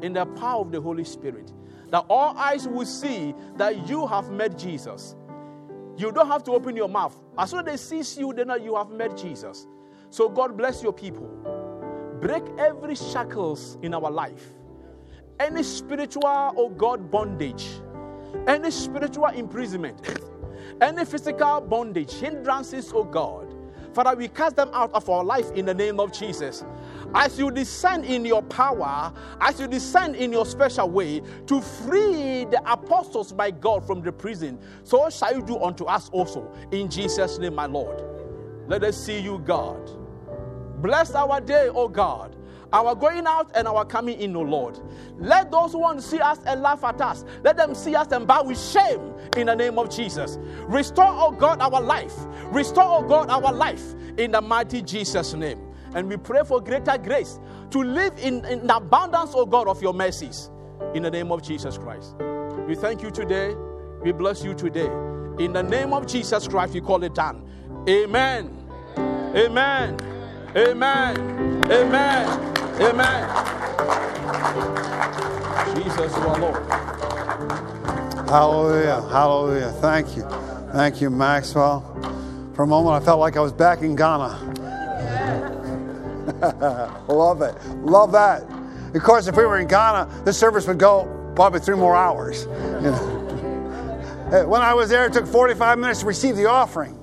in the power of the Holy Spirit. That all eyes will see that you have met Jesus. You don't have to open your mouth. As soon as they see you, they know you have met Jesus. So God bless your people. Break every shackles in our life. Any spiritual, or God, bondage, any spiritual imprisonment, any physical bondage, hindrances, oh God. Father, we cast them out of our life in the name of Jesus. As you descend in your power, as you descend in your special way to free the apostles by God from the prison, so shall you do unto us also. In Jesus' name, my Lord. Let us see you, God. Bless our day, O God. Our going out and our coming in, O Lord. Let those who want to see us and laugh at us, let them see us and bow with shame in the name of Jesus. Restore, O God, our life. Restore, O God, our life in the mighty Jesus' name. And we pray for greater grace to live in, in abundance, O God, of your mercies in the name of Jesus Christ. We thank you today. We bless you today. In the name of Jesus Christ, we call it done. Amen. Amen. Amen. Amen. Amen. Amen. Jesus, you Lord. Hallelujah. Hallelujah. Thank you. Thank you, Maxwell. For a moment, I felt like I was back in Ghana. <laughs> Love it. Love that. Of course, if we were in Ghana, the service would go probably three more hours. <laughs> When I was there, it took 45 minutes to receive the offering.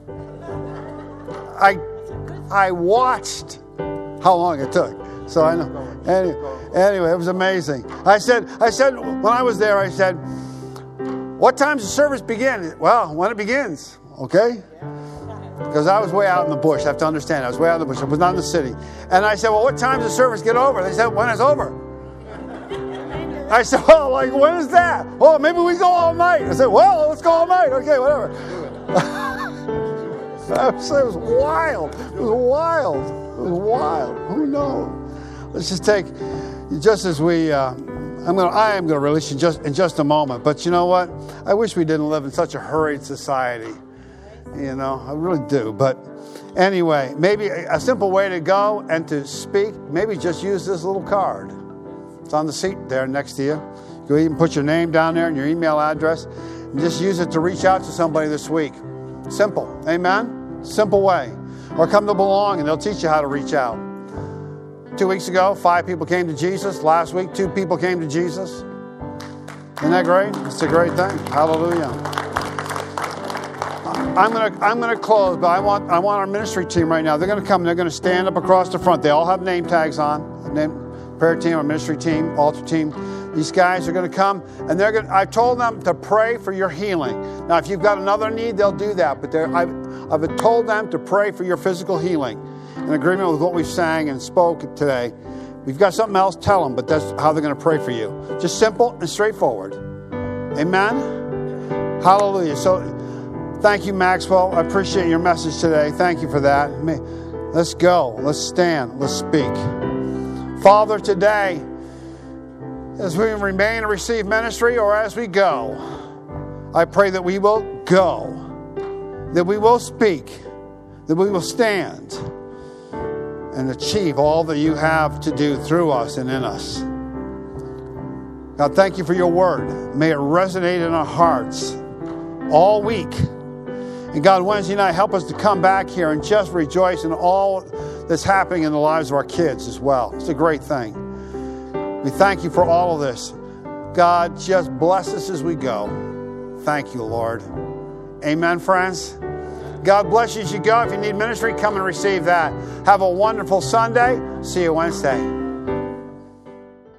I, I watched how long it took. So I know. Anyway, anyway, it was amazing. I said, I said when I was there, I said, "What time's the service begin?" Well, when it begins, okay. Because I was way out in the bush. I have to understand. I was way out in the bush. I was not in the city. And I said, "Well, what time does the service get over?" They said, "When it's over." I said, <laughs> "Well, like when is that?" Well, maybe we go all night. I said, "Well, let's go all night." Okay, whatever. <laughs> it was wild. It was wild. It was wild. Who knows? Let's just take, just as we, uh, I'm gonna, I am going to release you just in just a moment. But you know what? I wish we didn't live in such a hurried society. You know, I really do. But anyway, maybe a simple way to go and to speak, maybe just use this little card. It's on the seat there next to you. You can put your name down there and your email address, and just use it to reach out to somebody this week. Simple. Amen? Simple way. Or come to Belong and they'll teach you how to reach out. Two weeks ago, five people came to Jesus. Last week, two people came to Jesus. Isn't that great? It's a great thing. Hallelujah. I'm gonna I'm gonna close, but I want I want our ministry team right now. They're gonna come. They're gonna stand up across the front. They all have name tags on. Name, prayer team, our ministry team, altar team. These guys are going to come, and they're going. I told them to pray for your healing. Now, if you've got another need, they'll do that. But I've, I've told them to pray for your physical healing in agreement with what we sang and spoke today. We've got something else, tell them, but that's how they're going to pray for you. Just simple and straightforward. Amen? Hallelujah. So thank you, Maxwell. I appreciate your message today. Thank you for that. Let's go. Let's stand. Let's speak. Father, today, as we remain and receive ministry or as we go, I pray that we will go, that we will speak, that we will stand and achieve all that you have to do through us and in us. God, thank you for your word. May it resonate in our hearts all week. And God, Wednesday night, help us to come back here and just rejoice in all that's happening in the lives of our kids as well. It's a great thing. We thank you for all of this. God, just bless us as we go. Thank you, Lord. Amen, friends. God bless you as you go. If you need ministry, come and receive that. Have a wonderful Sunday. See you Wednesday.